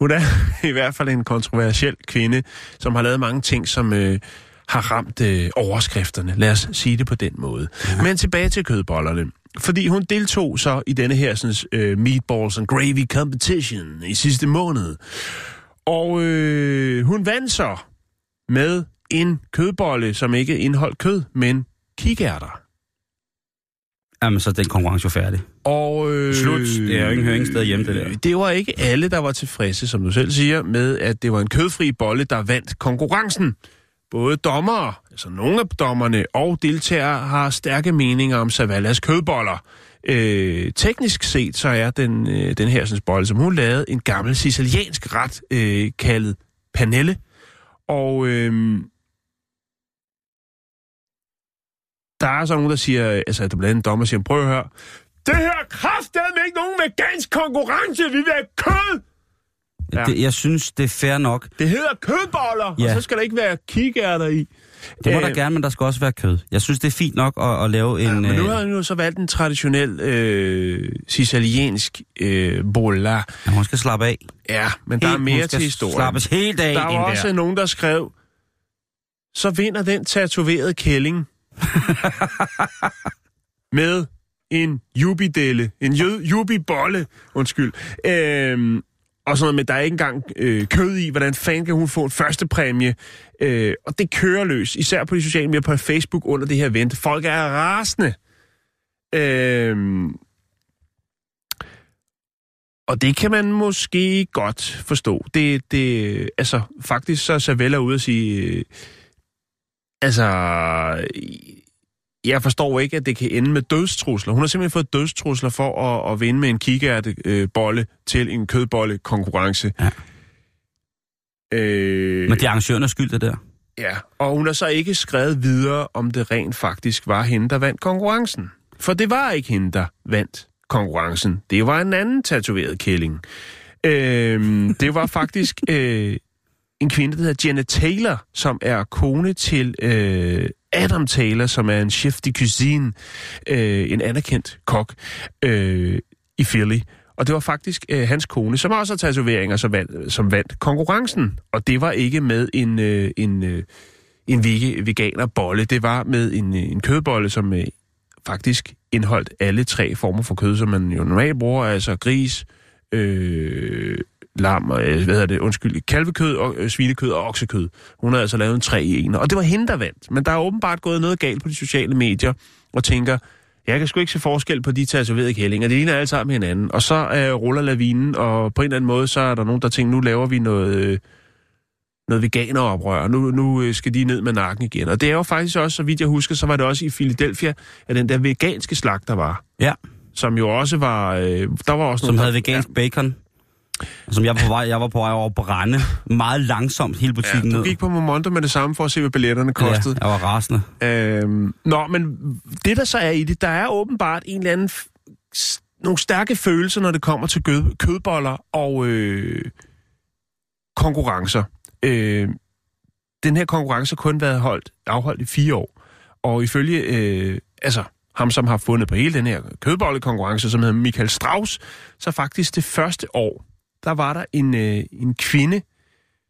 Hun er i hvert fald en kontroversiel kvinde, som har lavet mange ting, som øh, har ramt øh, overskrifterne. Lad os sige det på den måde. Men tilbage til kødbollerne. Fordi hun deltog så i denne her sådan, øh, Meatballs and Gravy Competition i sidste måned. Og øh, hun vandt så med en kødbolle, som ikke indeholdt kød, men kikærter. Jamen, så er den konkurrence jo færdig. Og, øh, Slut. Det er jo ingen høringssted hjemme, det der. Det var ikke alle, der var tilfredse, som du selv siger, med at det var en kødfri bolle, der vandt konkurrencen. Både dommere, altså nogle af dommerne og deltagere har stærke meninger om Savallas kødboller. Øh, teknisk set så er den, øh, den her sådan, bolle, som hun lavede, en gammel siciliansk ret øh, kaldet panelle. Og øh, der er så nogen, der siger, altså der blandt andet en dommer siger, prøv at høre, det her kraftedeme ikke nogen vegansk konkurrence, vi vil have kød! Ja. Det, jeg synes, det er fair nok. Det hedder kødboller, ja. Og så skal der ikke være kikærter i. Det må Øh, der gerne, men der skal også være kød. Jeg synes, det er fint nok at, at lave en... Ja, men nu øh, har han jo så valgt en traditionel øh, siciliansk øh, bolla. Ja, hun skal slappe af. Ja, men der er Helt- mere til historien. slappes helt af Der var også der. nogen, der skrev, så vinder den tatoverede kælling med en jubidelle, en jubibolle, undskyld. Øhm, og sådan noget med, der er ikke engang øh, kød i, hvordan fanden kan hun få en første præmie? Øh, og det kører løs, især på de sociale medier på Facebook under det her event. Folk er rasende. Øh, og det kan man måske godt forstå. Det, det, altså, faktisk så er Savella ude at sige, øh, altså, jeg forstår ikke, at det kan ende med dødstrusler. Hun har simpelthen fået dødstrusler for at, at vinde med en kikærte øh, til en kødbolle konkurrence. Ja. Øh, Men det er arrangørernes skyld, det der. Ja, og hun har så ikke skrevet videre, om det rent faktisk var hende, der vandt konkurrencen. For det var ikke hende, der vandt konkurrencen. Det var en anden tatoveret kælling. Øhm, det var faktisk øh, en kvinde, der hedder Jenna Taylor, som er kone til øh, Adam Taylor, som er en chef de cuisine, øh, en anerkendt kok øh, i Philly. Og det var faktisk øh, hans kone, som også har tatoveringer, som vandt, som vandt konkurrencen. Og det var ikke med en, øh, en, øh, en vege, veganerbolle. Det var med en, øh, en kødbolle, som øh, faktisk indeholdt alle tre former for kød, som man jo normalt bruger, altså gris, øh, lam, og, øh, hvad hedder det, undskyld, kalvekød, og, øh, svinekød og oksekød. Hun havde altså lavet en tre i en, og det var hende, der vandt. Men der er åbenbart gået noget galt på de sociale medier, og tænker, jeg kan sgu ikke se forskel på de tatoverede kællinger. Det ligner alle sammen hinanden. Og så øh, ruller lavinen, og på en eller anden måde, så er der nogen, der tænker, nu laver vi noget, øh, noget veganeroprør. Nu, nu øh, skal de ned med nakken igen. Og det er jo faktisk også, så vidt jeg husker, så var det også i Philadelphia, at den der veganske slagt, der var. Ja, Som jo også var... Øh, der var også som nogen, havde der, vegansk bacon. Som jeg var på vej, jeg var på vej over at brænde meget langsomt hele butikken ja, du ned. gik på Momondo med det samme for at se, hvad billetterne kostede. Ja, jeg var rasende. Øhm, nå, men det der så er i det, der er åbenbart en eller anden... Nogle stærke følelser, når det kommer til kød, kødboller og øh, konkurrencer. Øh, den her konkurrence har kun været holdt, afholdt i fire år. Og ifølge øh, altså, ham, som har fundet på hele den her kødbollekonkurrence, som hedder Michael Strauss, så faktisk det første år, der var der en, øh, en kvinde,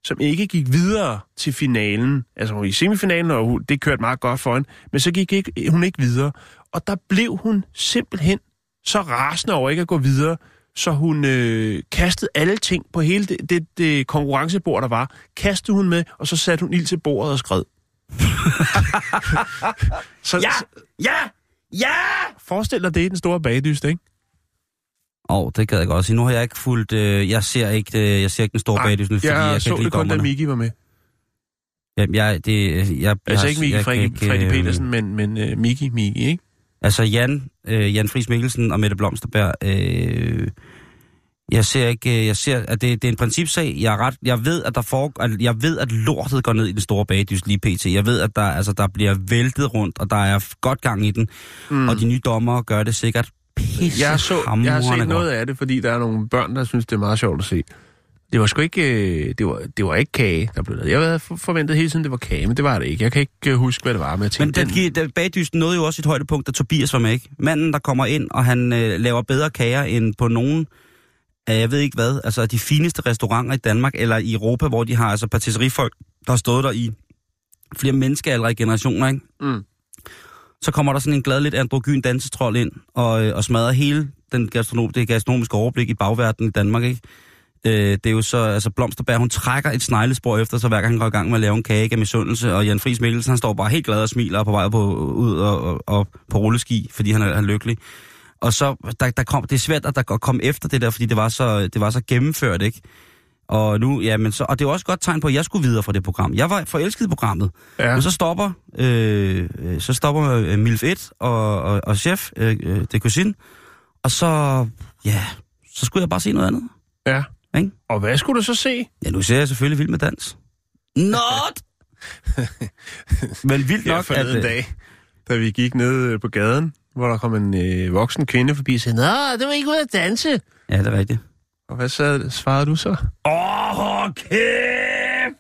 som ikke gik videre til finalen. Altså i semifinalen, og hun, det kørte meget godt for hende, men så gik ikke, hun ikke videre. Og der blev hun simpelthen så rasende over ikke at gå videre, så hun øh, kastede alle ting på hele det, det, det konkurrencebord, der var. Kastede hun med, og så satte hun ild til bordet og skred. så, ja! Ja! Ja! Forestil dig det, den store bagdyst, ikke? Åh, oh, det gad jeg godt sige. Nu har jeg ikke fulgt... Øh, jeg ser ikke, øh, jeg ser ikke den store bagdysen, fordi jeg, jeg, kan så ikke det kun, da. Miki var med. Jamen, jeg, det, jeg, Altså jeg, ikke Miki ikke, Fredi øh, Petersen, men, men uh, Miki, Miki, ikke? Altså Jan, øh, Jan Friis Mikkelsen og Mette Blomsterberg, øh, jeg ser ikke, øh, jeg ser, at det, det er en principsag. Jeg, er ret, jeg ved, at der foregår, at jeg ved, at lortet går ned i den store bagdys lige pt. Jeg ved, at der, altså, der bliver væltet rundt, og der er godt gang i den. Mm. Og de nye dommere gør det sikkert pisse Jeg, så, jeg har set noget af det, fordi der er nogle børn, der synes, det er meget sjovt at se. Det var sgu ikke, øh, det var, det var ikke kage, der blev lavet. Jeg havde for- forventet hele tiden, det var kage, men det var det ikke. Jeg kan ikke øh, huske, hvad det var, men jeg Men tænkte, den, den, den bagdysten nåede jo også et højdepunkt, da Tobias var med, ikke? Manden, der kommer ind, og han øh, laver bedre kager end på nogen af, jeg ved ikke hvad, altså de fineste restauranter i Danmark eller i Europa, hvor de har altså patisseriefolk, der har stået der i flere menneskealdre i generationer, ikke? Mm. Så kommer der sådan en glad lidt androgyn dansetrol ind og, øh, og smadrer hele den gastronom, det gastronomiske overblik i bagverdenen i Danmark, ikke? Øh, det er jo så, altså Blomsterbær, hun trækker et sneglespor efter sig, hver gang han går i gang med at lave en kage af misundelse, og Jan Friis Mikkelsen, han står bare helt glad og smiler og på vej på, ud og, og, og på rulleski, fordi han er, han er lykkelig. Og så, der, der kom, det er svært at der komme efter det der, fordi det var så, det var så gennemført, ikke? Og nu, ja, men så, og det er også et godt tegn på, at jeg skulle videre fra det program. Jeg var forelsket i programmet. Ja. Men så stopper, øh, så stopper øh, Milf 1 og, og, og chef, øh, øh, det cousin, og så, ja, så skulle jeg bare se noget andet. Ja. Ikke? Og hvad skulle du så se? Ja, nu ser jeg selvfølgelig Vild med Dans. Not! Men vildt nok, at... en øh, dag, da vi gik ned på gaden, hvor der kom en øh, voksen kvinde forbi og sagde, Nå, det var ikke ude at danse. Ja, det er rigtigt. Og hvad sad, svarede du så? Åh, oh, okay!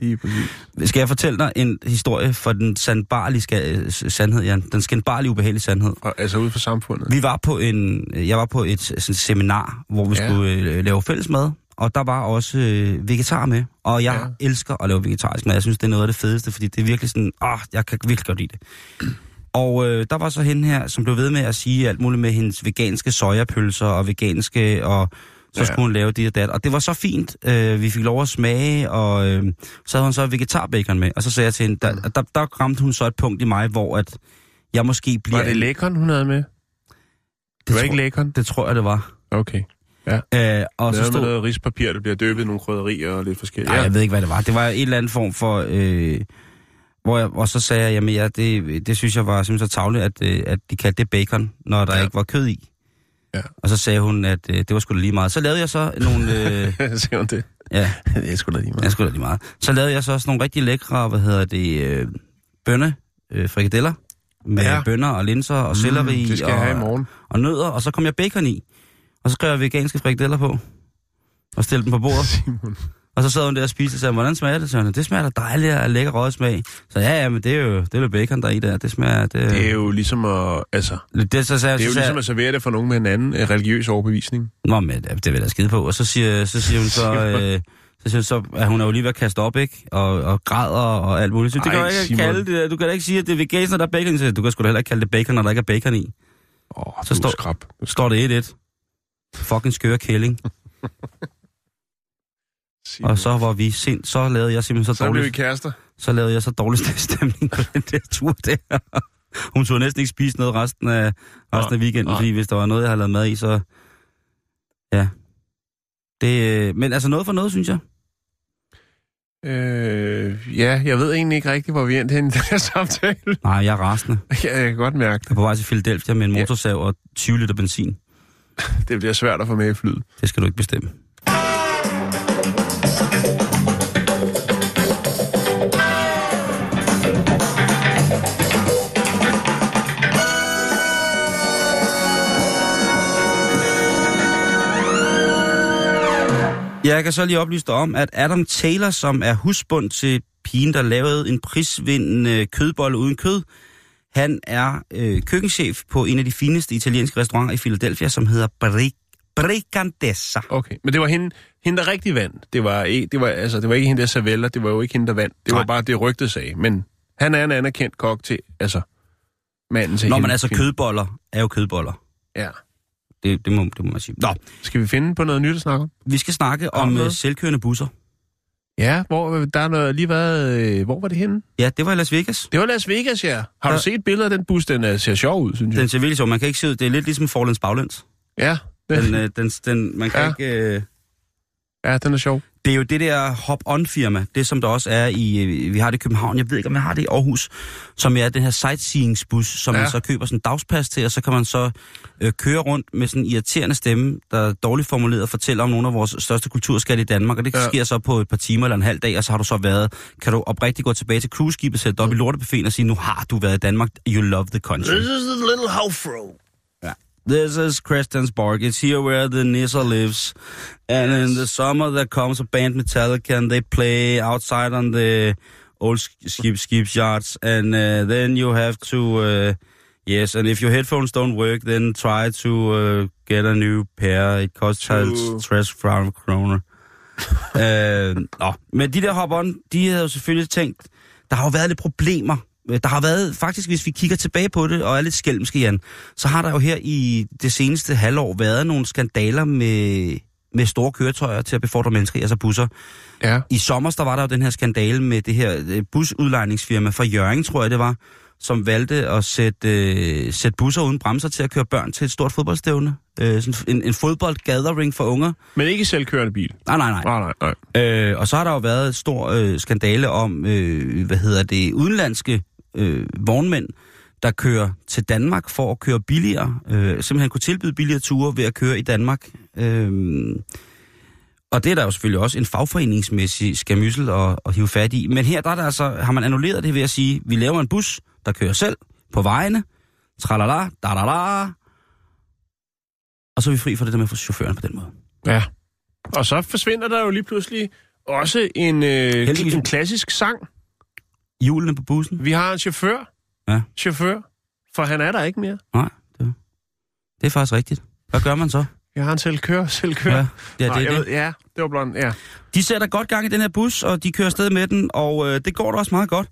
Lige præcis. Skal jeg fortælle dig en historie for den sandbarlige ska- sandhed, Jan? Den skændbarlige ubehagelige sandhed. Og, altså ude for samfundet. Vi var på en, jeg var på et sådan, seminar, hvor vi Ja. skulle øh, lave fælles mad, og der var også øh, vegetar med. Og jeg Ja. ja. elsker at lave vegetarisk mad. Jeg synes, det er noget af det fedeste, fordi det er virkelig sådan, åh, jeg kan virkelig godt lide det. Og øh, der var så hende her, som blev ved med at sige alt muligt med hendes veganske sojapølser og veganske, og så Ja. ja. skulle hun lave det og dat. Og det var så fint. Øh, vi fik lov at smage, og øh, så havde hun så vegetarbacon med. Og så sagde jeg til hende, der, der, der ramte hun så et punkt i mig, hvor at jeg måske bliver... Var det lækeren, hun havde med? Det, det var tror, ikke lækeren? Det tror jeg, det var. Okay. Øh, og Og så stod, noget rispapir, der bliver døbet i nogle krydderier og lidt forskelligt. Nej, jeg ved ikke, hvad det var. Det var en eller anden form for... Øh, hvor jeg, og så sagde jeg, jamen ja, det, det synes jeg var simpelthen så tavligt, at, øh, at de kaldte det bacon, når der Ja. ja. ikke var kød i. Ja. Og så sagde hun, at øh, det var sgu da lige meget. Så lavede jeg så nogle... Øh, Siger hun det? ja, det er sgu da lige meget. jeg skulle da lige meget. Så lavede jeg så også nogle rigtig lækre, hvad hedder det, øh, bønne, øh, frikadeller, med Ja. bønner og linser og selleri Mm, det skal jeg og, have i morgen. og nødder, og så kom jeg bacon i. Og så skrev jeg veganske frikadeller på, og stillede dem på bordet. Simon. Og så sad hun der og spiste og sagde, hvordan smager det? Så hun, det smager da dejligt og lækker røget smag. Så ja, ja, men det er jo, det er jo bacon, der er i der. Det smager... Det, Det er jo ligesom at... Altså, det, så sagde, det er jo så ligesom at servere det for nogen med en anden øh, religiøs overbevisning. Nå, men det, det vil jeg da skide på. Og så siger, så siger hun så... Øh, så siger hun så, at hun er jo lige ved at kaste op, ikke? Og, og græder og alt muligt. Så det Ej, kan du ikke Simon. kalde det. Du kan da ikke sige, at det er vegansk, når der er bacon. i. Så du kan sgu da heller ikke kalde det bacon, når der ikke er bacon i. Åh, oh, Så så står- skrab. Så står det 1-1. Fucking skøre kælling. Simon. Og så var vi sind, så lavede jeg simpelthen så, så blev vi dårligt, kærester. så lavede jeg så dårlig stemning på den der tur der. Hun turde næsten ikke spise noget resten af, resten af weekenden, nej. fordi hvis der var noget, jeg havde lavet mad i, så... Ja. Det, øh, men altså noget for noget, synes jeg. Øh, ja, jeg ved egentlig ikke rigtigt, hvor vi endte hen i den her samtale. Nej, jeg er rasende. Ja, jeg kan godt mærke Jeg er på vej til Philadelphia med en Ja. motorsav og 20 liter benzin. det. Det bliver svært at få med i flyet. Det skal du ikke bestemme. Jeg kan så lige oplyse dig om, at Adam Taylor, som er husbund til pigen, der lavede en prisvindende kødbolle uden kød, han er øh, køkkenchef på en af de fineste italienske restauranter i Philadelphia, som hedder Bri- Brigandessa. Okay, men det var hende, hende der rigtig vandt. Det var, ikke, det, var, altså, det var ikke hende der Savella, det var jo ikke hende, der vandt. Det Nej. var bare det rygtet sagde. Men han er en anerkendt kok til, altså, manden til Nå, hende. men altså kødboller er jo kødboller. Ja. Det, det, må, det må man sige. Nå, Skal vi finde på noget nyt at snakke om? vi skal snakke om noget? øh, selvkørende busser. Ja, hvor, der er noget, lige været, øh, hvor var det henne? Ja, det var i Las Vegas. Det var Las Vegas, ja. Har Ja. du set billedet af den bus? Den er, ser sjov ud, synes jeg. Den ser virkelig sjov. Man kan ikke se ud. Det er lidt ligesom Forlands baglæns. Ja, den, Den, øh, den, den, man kan ja. ikke... Øh, ja, den er sjov. Det er jo det der hop-on-firma, det som der også er i, øh, vi har det i København, jeg ved ikke, om jeg har det i Aarhus, som er den her sightseeing-bus, som Ja. man så køber sådan en dagspas til, og så kan man så øh, køre rundt med sådan en irriterende stemme, der er dårligt formuleret og fortæller om nogle af vores største kulturskatte i Danmark, og det Ja. sker så på et par timer eller en halv dag, og så har du så været, kan du oprigtigt gå tilbage til cruiseskibet, sætte dig op i lortebuffeten og sige, nu har du været i Danmark, you love the country. is a little hofro. This is Christiansborg. It's here where the Nissa lives. And in the summer there comes a band Metallica and they play outside on the old sk- skip skipyards. And uh, then you have to, uh, yes, and if your headphones don't work, then try to uh, get a new pair. It costs True. 60 kroner. øh, nå, men de der hop de havde jo selvfølgelig tænkt, der har jo været lidt problemer. Øh, Der har været, faktisk hvis vi kigger tilbage på det, og er lidt skælmske, Jan, så har der jo her i det seneste halvår været nogle skandaler med, med store køretøjer til at befordre mennesker, altså busser. Ja. I sommer der var der jo den her skandale med det her øh, busudlejningsfirma fra Jørgen, tror jeg det var, som valgte at sætte, øh, sætte busser uden bremser til at køre børn til et stort fodboldstævne. Øh, sådan en, en fodboldgathering for unger. Men ikke selvkørende bil. Nej, nej, nej. Nej, nej, nej. Øh, og så har der jo været et stor øh, skandale om, øh, hvad hedder det, udenlandske øh, vognmænd, der kører til Danmark for at køre billigere. Øh, simpelthen kunne tilbyde billigere ture ved at køre i Danmark. Øh, og det er der jo selvfølgelig også en fagforeningsmæssig skamyssel at, at hive fat i. Men her der er der altså, har man annulleret det ved at sige, vi laver en bus, der kører selv på vejene. Tralala, da da da. Og så er vi fri for det der med chaufføren på den måde. Ja. Og så forsvinder der jo lige pludselig også en, øh, Heldigvis. en klassisk sang. Hjulene på bussen? Vi har en chauffør. Ja. Chauffør. For han er der ikke mere. Nej, det, det er faktisk rigtigt. Hvad gør man så? Jeg har en selvkører, selvkører. Ja, ja, Nej, det er jeg det. Ved, ja, det var blond, ja. De sætter godt gang i den her bus, og de kører afsted med den, og øh, det går da også meget godt.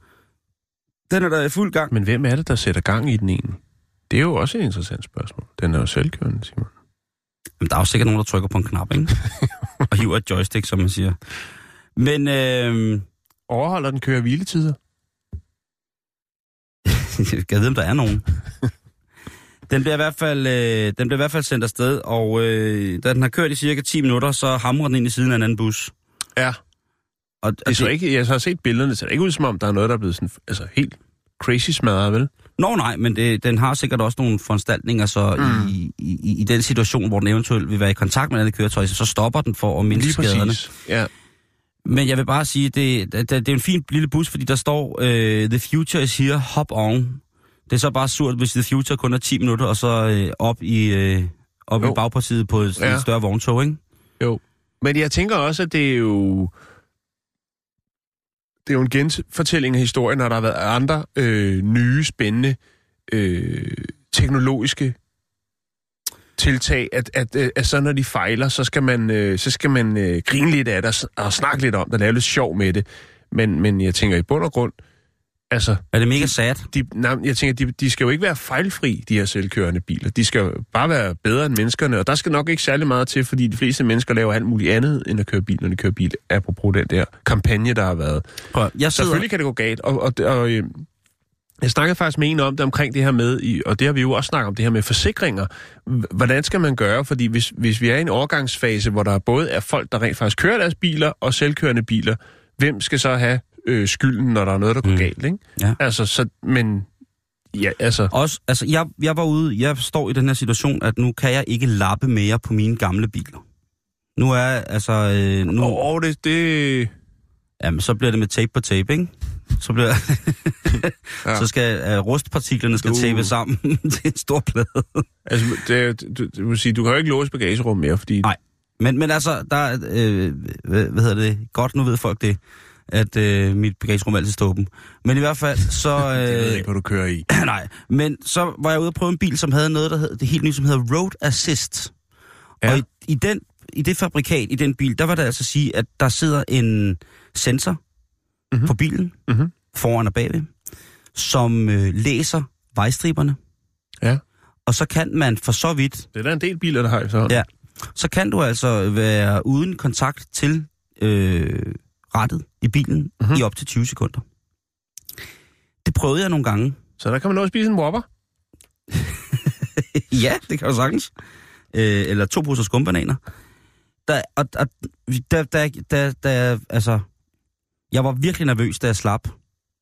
Den er der i fuld gang. Men hvem er det, der sætter gang i den egentlig? Det er jo også et interessant spørgsmål. Den er jo selvkørende, Simon. Men der er jo sikkert nogen, der trykker på en knap, ikke? og hiver et joystick, som man siger. Men øh, Overholder den køre hviletider? jeg ved, om der er nogen. Den bliver i hvert fald, øh, den bliver i hvert fald sendt afsted, og øh, da den har kørt i cirka 10 minutter, så hamrer den ind i siden af en anden bus. Ja. Og, Det så ikke, jeg har set billederne, det ser ikke ud som om, der er noget, der er blevet sådan, altså helt crazy smadret, vel? Nå nej, men det, den har sikkert også nogle foranstaltninger, så mm. i, i, i den situation, hvor den eventuelt vil være i kontakt med andet køretøj, så stopper den for at mindske skaderne. Ja. Men jeg vil bare sige, det, det, det er en fin lille bus, fordi der står, uh, the future is here, hop on. Det er så bare surt, hvis the future kun er 10 minutter, og så uh, op i, uh, op i bagpartiet på et, Ja. større vogntog, ikke? Jo. Men jeg tænker også, at det er jo... Det er jo en genfortælling af historien, når der har været andre øh, nye, spændende øh, teknologiske tiltag, at, at, øh, at så når de fejler, så skal man, øh, så skal man øh, grine lidt af det og og snakke lidt om det, lave lidt sjov med det. Men, men jeg tænker i bund og grund, altså, Er det mega sad? de, nej, jeg tænker, de, de skal jo ikke være fejlfri, de her selvkørende biler. De skal jo bare være bedre end menneskerne, og der skal nok ikke særlig meget til, fordi de fleste mennesker laver alt muligt andet, end at køre bil, når de kører bil, apropos den der kampagne, der har været. Prøv, jeg sidder... Selvfølgelig kan det gå galt, og, og, og øh, jeg snakkede faktisk med en om det omkring det her med, og det har vi jo også snakket om, det her med forsikringer. Hvordan skal man gøre? Fordi hvis, hvis vi er i en overgangsfase, hvor der både er folk, der rent faktisk kører deres biler, og selvkørende biler, hvem skal så have øh, skylden, når der er noget, der går mm. galt, ikke? Ja. Altså, så, men... Ja, altså... Også, altså, jeg, jeg var ude, jeg står i den her situation, at nu kan jeg ikke lappe mere på mine gamle biler. Nu er, altså, øh, nu, Åh, oh, det, det... jamen, så bliver det med tape på tape, ikke? Så bliver, ja. Så skal uh, rustpartiklerne skal Uh. tape sammen til en stor plade. Altså, det, du, du, vil sige, du kan jo ikke låse bagagerum mere, fordi... Nej. Men, men altså, der er, øh, hvad, hvad hedder det? Godt, nu ved folk det, at øh, mit bagagerum altid står åben. Men i hvert fald, så... Øh, Jeg ved ikke, hvad du kører i. nej, men så var jeg ude og prøve en bil, som havde noget, der hed, det helt nye, som hedder Road Assist. Ja. Og i, i, den, i det fabrikat, i den bil, der var det altså sige, at der sidder en sensor mm-hmm. Mhm. på bilen, Mhm. foran og bagved, som øh, læser vejstriberne. Ja. Og så kan man for så vidt, Det er der en del biler, der har så. Ja. så kan du altså være uden kontakt til øh, rettet i bilen Mhm. mm-hmm. i op til 20 sekunder. Det prøvede jeg nogle gange. Så der kan man nå at spise en Whopper. ja, det kan du sagtens. Øh, eller to poser skumbananer. Der, og, og, der, der, der, der, altså, jeg var virkelig nervøs, da jeg slap.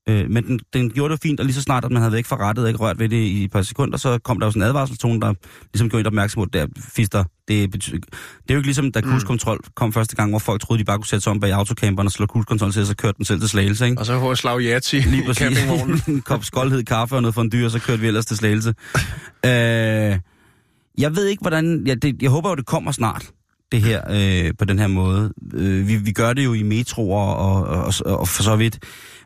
Øh, men den, den gjorde det fint, og lige så snart, at man havde væk fra rettet og ikke rørt ved det i et par sekunder, så kom der jo sådan en advarselstone, der ligesom gjorde en opmærksom på, der fister, det, bety- det er jo ikke ligesom, da cruise-kontrol kom første gang, hvor folk troede, de bare kunne sætte sig om bag autocamperen og slå cruise-kontrol til, og så kørte den selv til slagelse, ikke? Og så jeg slag Yatzy Lige i præcis. campingvognen. en kop skoldhed kaffe og noget for en dyr, og så kørte vi ellers til slagelse. øh, jeg ved ikke, hvordan... Jeg, det, jeg håber jo, det kommer snart, det her, øh, på den her måde. Øh, vi, vi gør det jo i metroer og, og, og, og for så vidt.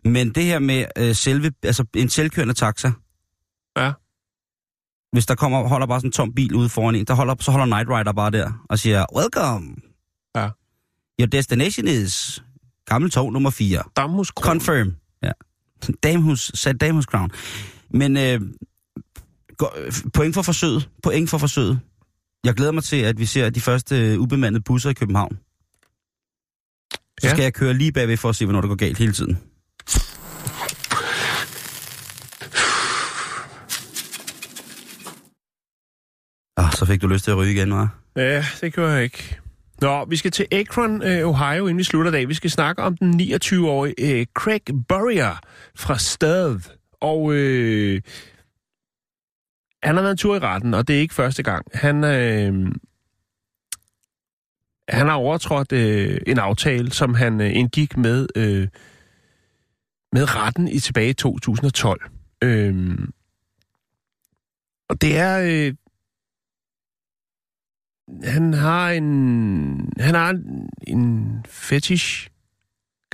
Men det her med øh, selve... Altså, en selvkørende taxa. Ja. Hvis der kommer, holder bare sådan en tom bil ude foran en, der holder, så holder Night Rider bare der og siger, Welcome! Ja. Your destination is gammel tog nummer 4. Damhus Confirm. Ja. Damehus, sat Damehus Crown. Men øh, point for forsøget. Point for forsøget. Jeg glæder mig til, at vi ser de første øh, ubemandede busser i København. Så Ja. skal jeg køre lige bagved for at se, hvornår det går galt hele tiden. Ah, så fik du lyst til at ryge igen, hva'? Ja, det gør jeg ikke. Nå, vi skal til Akron, øh, Ohio, inden vi slutter dag. Vi skal snakke om den 29-årige øh, Craig Burrier fra Stad. Og øh, han har været en tur i retten, og det er ikke første gang. Han, øh, han har overtrådt øh, en aftale, som han øh, indgik med, øh, med retten i tilbage i 2012. Øh, og det er... Øh, han har en han har en, en fetish,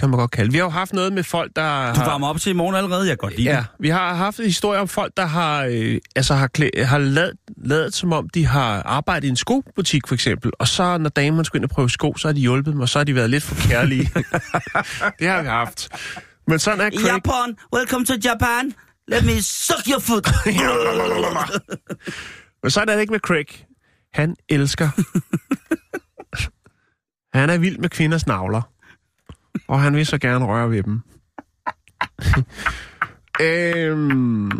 kan man godt kalde. Vi har jo haft noget med folk, der Du har... varmer op til i morgen allerede, jeg kan godt lide Ja, det. vi har haft en historie om folk, der har, øh, altså har, klæ, har lavet, lavet, som om de har arbejdet i en skobutik, for eksempel. Og så, når damerne skulle ind og prøve sko, så har de hjulpet dem, og så har de været lidt for kærlige. det har vi haft. Men sådan er Craig. Japan, welcome to Japan. Let me suck your foot. Men sådan er det ikke med Craig. Han elsker. han er vild med kvinders navler. Og han vil så gerne røre ved dem. øhm,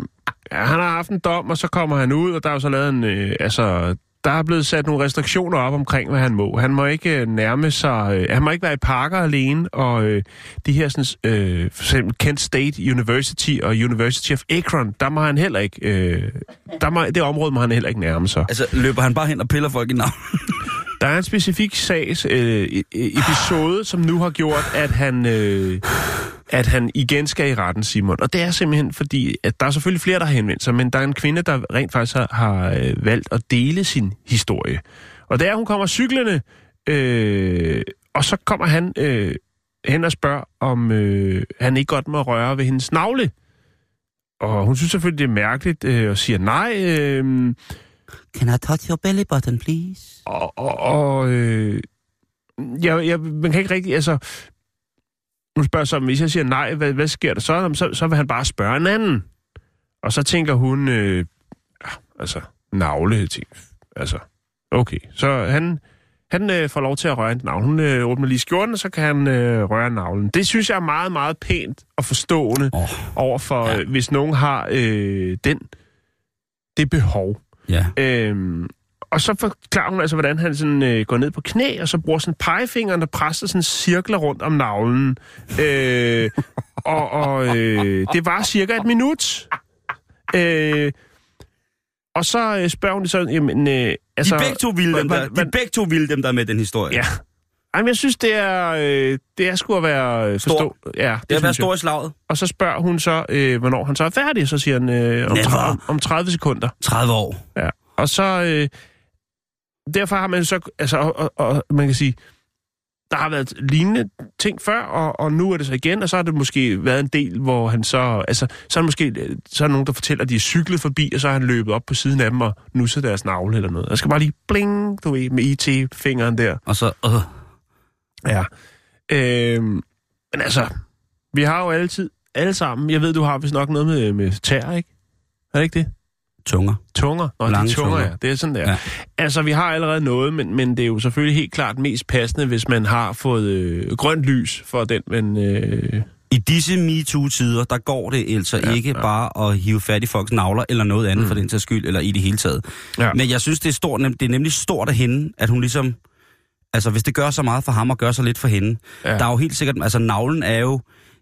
ja, han har haft en dom, og så kommer han ud, og der er jo så lavet en... Øh, altså, der er blevet sat nogle restriktioner op omkring, hvad han må. Han må ikke øh, nærme sig... Øh, han må ikke være i parker alene, og øh, de her sådan, øh, for eksempel Kent State University og University of Akron, der må han heller ikke... Øh, der må, det område må han heller ikke nærme sig. altså, løber han bare hen og piller folk i navn? Der er en specifik sags øh, e, e, episode, som nu har gjort, at han, øh, at han igen skal i retten, Simon. Og det er simpelthen fordi, at der er selvfølgelig flere, der har henvendt sig, men der er en kvinde, der rent faktisk har, har øh, valgt at dele sin historie. Og det er, at hun kommer cyklende, øh, og så kommer han øh, hen og spørger, om øh, han ikke godt må røre ved hendes navle. Og hun synes selvfølgelig, det er mærkeligt, øh, og siger nej. Øh, Can I touch your belly button, please? og, og, og øh, jeg, jeg, man kan ikke rigtig, altså, nu spørger så, hvis jeg siger nej, hvad, hvad sker der så? Så? Så vil han bare spørge en anden. Og så tænker hun, øh, ja, altså, navle, ting. altså, okay. Så han, han øh, får lov til at røre en navle. Hun øh, åbner lige skjorten, og så kan han øh, røre navlen. Det synes jeg er meget, meget pænt og forstående oh, overfor, ja. ja. øh, hvis nogen har øh, den, det behov. Ja. Øhm, og så forklarer hun altså, hvordan han sådan, øh, går ned på knæ, og så bruger sådan pegefingeren, der presser sådan cirkler rundt om navlen. Øh, og og øh, det var cirka et minut. Øh, og så øh, spørger hun så, jamen, øh, altså... De begge to ville dem, der, de begge to ville dem, der er med den historie. Ja. Ej, men jeg synes, det er, øh, det er sgu at være øh, forstå. Ja, Det har været synes jeg. stor i slaget. Og så spørger hun så, øh, hvornår han så er færdig. Så siger han, øh, om, Never. om, om 30 sekunder. 30 år. Ja. Og så... Øh, derfor har man så... Altså, og, og, og man kan sige... Der har været lignende ting før, og, og nu er det så igen, og så har det måske været en del, hvor han så... Altså, så er måske så er der nogen, der fortæller, at de er cyklet forbi, og så har han løbet op på siden af dem og nusset deres navle eller noget. Jeg skal bare lige bling, du ved, med IT-fingeren der. Og så, øh, Ja. Øhm, men altså, vi har jo altid, alle sammen, jeg ved, du har vist nok noget med, med tær, ikke? Er det ikke det? tunger. Tunger. Nå, Lange de tunger, tunger. ja. Det er sådan der. Ja. Altså, vi har allerede noget, men, men det er jo selvfølgelig helt klart mest passende, hvis man har fået øh, grønt lys for den, men... Øh, I disse MeToo-tider, der går det altså ja, ikke ja. bare at hive fat i folks navler, eller noget andet mm. for den til skyld, eller i det hele taget. Ja. Men jeg synes, det er, stort, det er nemlig stort af hende, at hun ligesom... Altså, hvis det gør så meget for ham, og gør så lidt for hende. Ja. Der er jo helt sikkert... Altså, navlen er jo...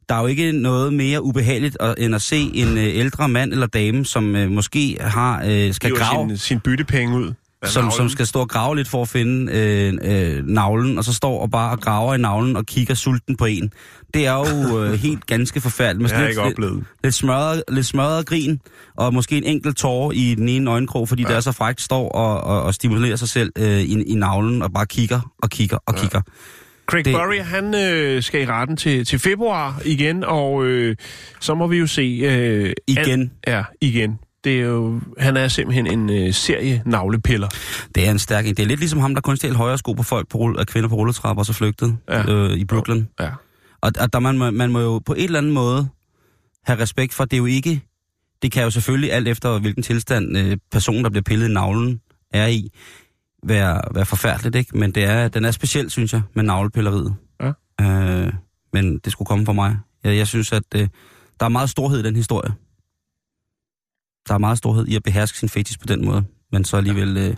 Der er jo ikke noget mere ubehageligt, at, end at se en øh, ældre mand eller dame, som øh, måske har øh, skal giver grave... sin, sin byttepenge ud. som, som skal stå og grave lidt for at finde øh, øh, navlen, og så står og bare og graver i navlen og kigger sulten på en. Det er jo øh, helt ganske forfærdeligt. Med har jeg sådan ikke lidt, oplevet. lidt, smørret, lidt smørret grin, og måske en enkelt tårer i den ene øjenkrog, fordi ja. det er så frækt, står og, og, og stimulerer sig selv øh, i, i navlen, og bare kigger og kigger og ja. kigger. Craig det... Burry, han øh, skal i retten til, til februar igen, og øh, så må vi jo se... Øh, Igen. An, ja, igen. Det er jo, han er simpelthen en øh, serie navlepiller. Det er en stærk en. Det er lidt ligesom ham, der kun stjal højre sko på folk på rull- af kvinder på rulletrapper og så flygtede. Ja. øh, i Brooklyn. Ja. Og, og der man, må- man må jo på en eller anden måde have respekt for, det er jo ikke... Det kan jo selvfølgelig alt efter, hvilken tilstand øh, personen, der bliver pillet i navlen, er i. være, være forfærdeligt, ikke? Men det er, den er speciel, synes jeg, med navlepilleriet. Ja. Øh, men det skulle komme fra mig. Jeg, jeg synes, at øh, der er meget storhed i den historie. Der er meget storhed i at beherske sin fetis på den måde, men så alligevel øh,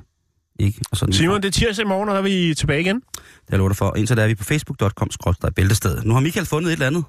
ikke. Og sådan Simon, det er tirsdag i morgen, og der er vi tilbage igen. Det er jeg for. Indtil der er vi på facebook.com bæltestedet. Nu har Michael fundet et eller andet.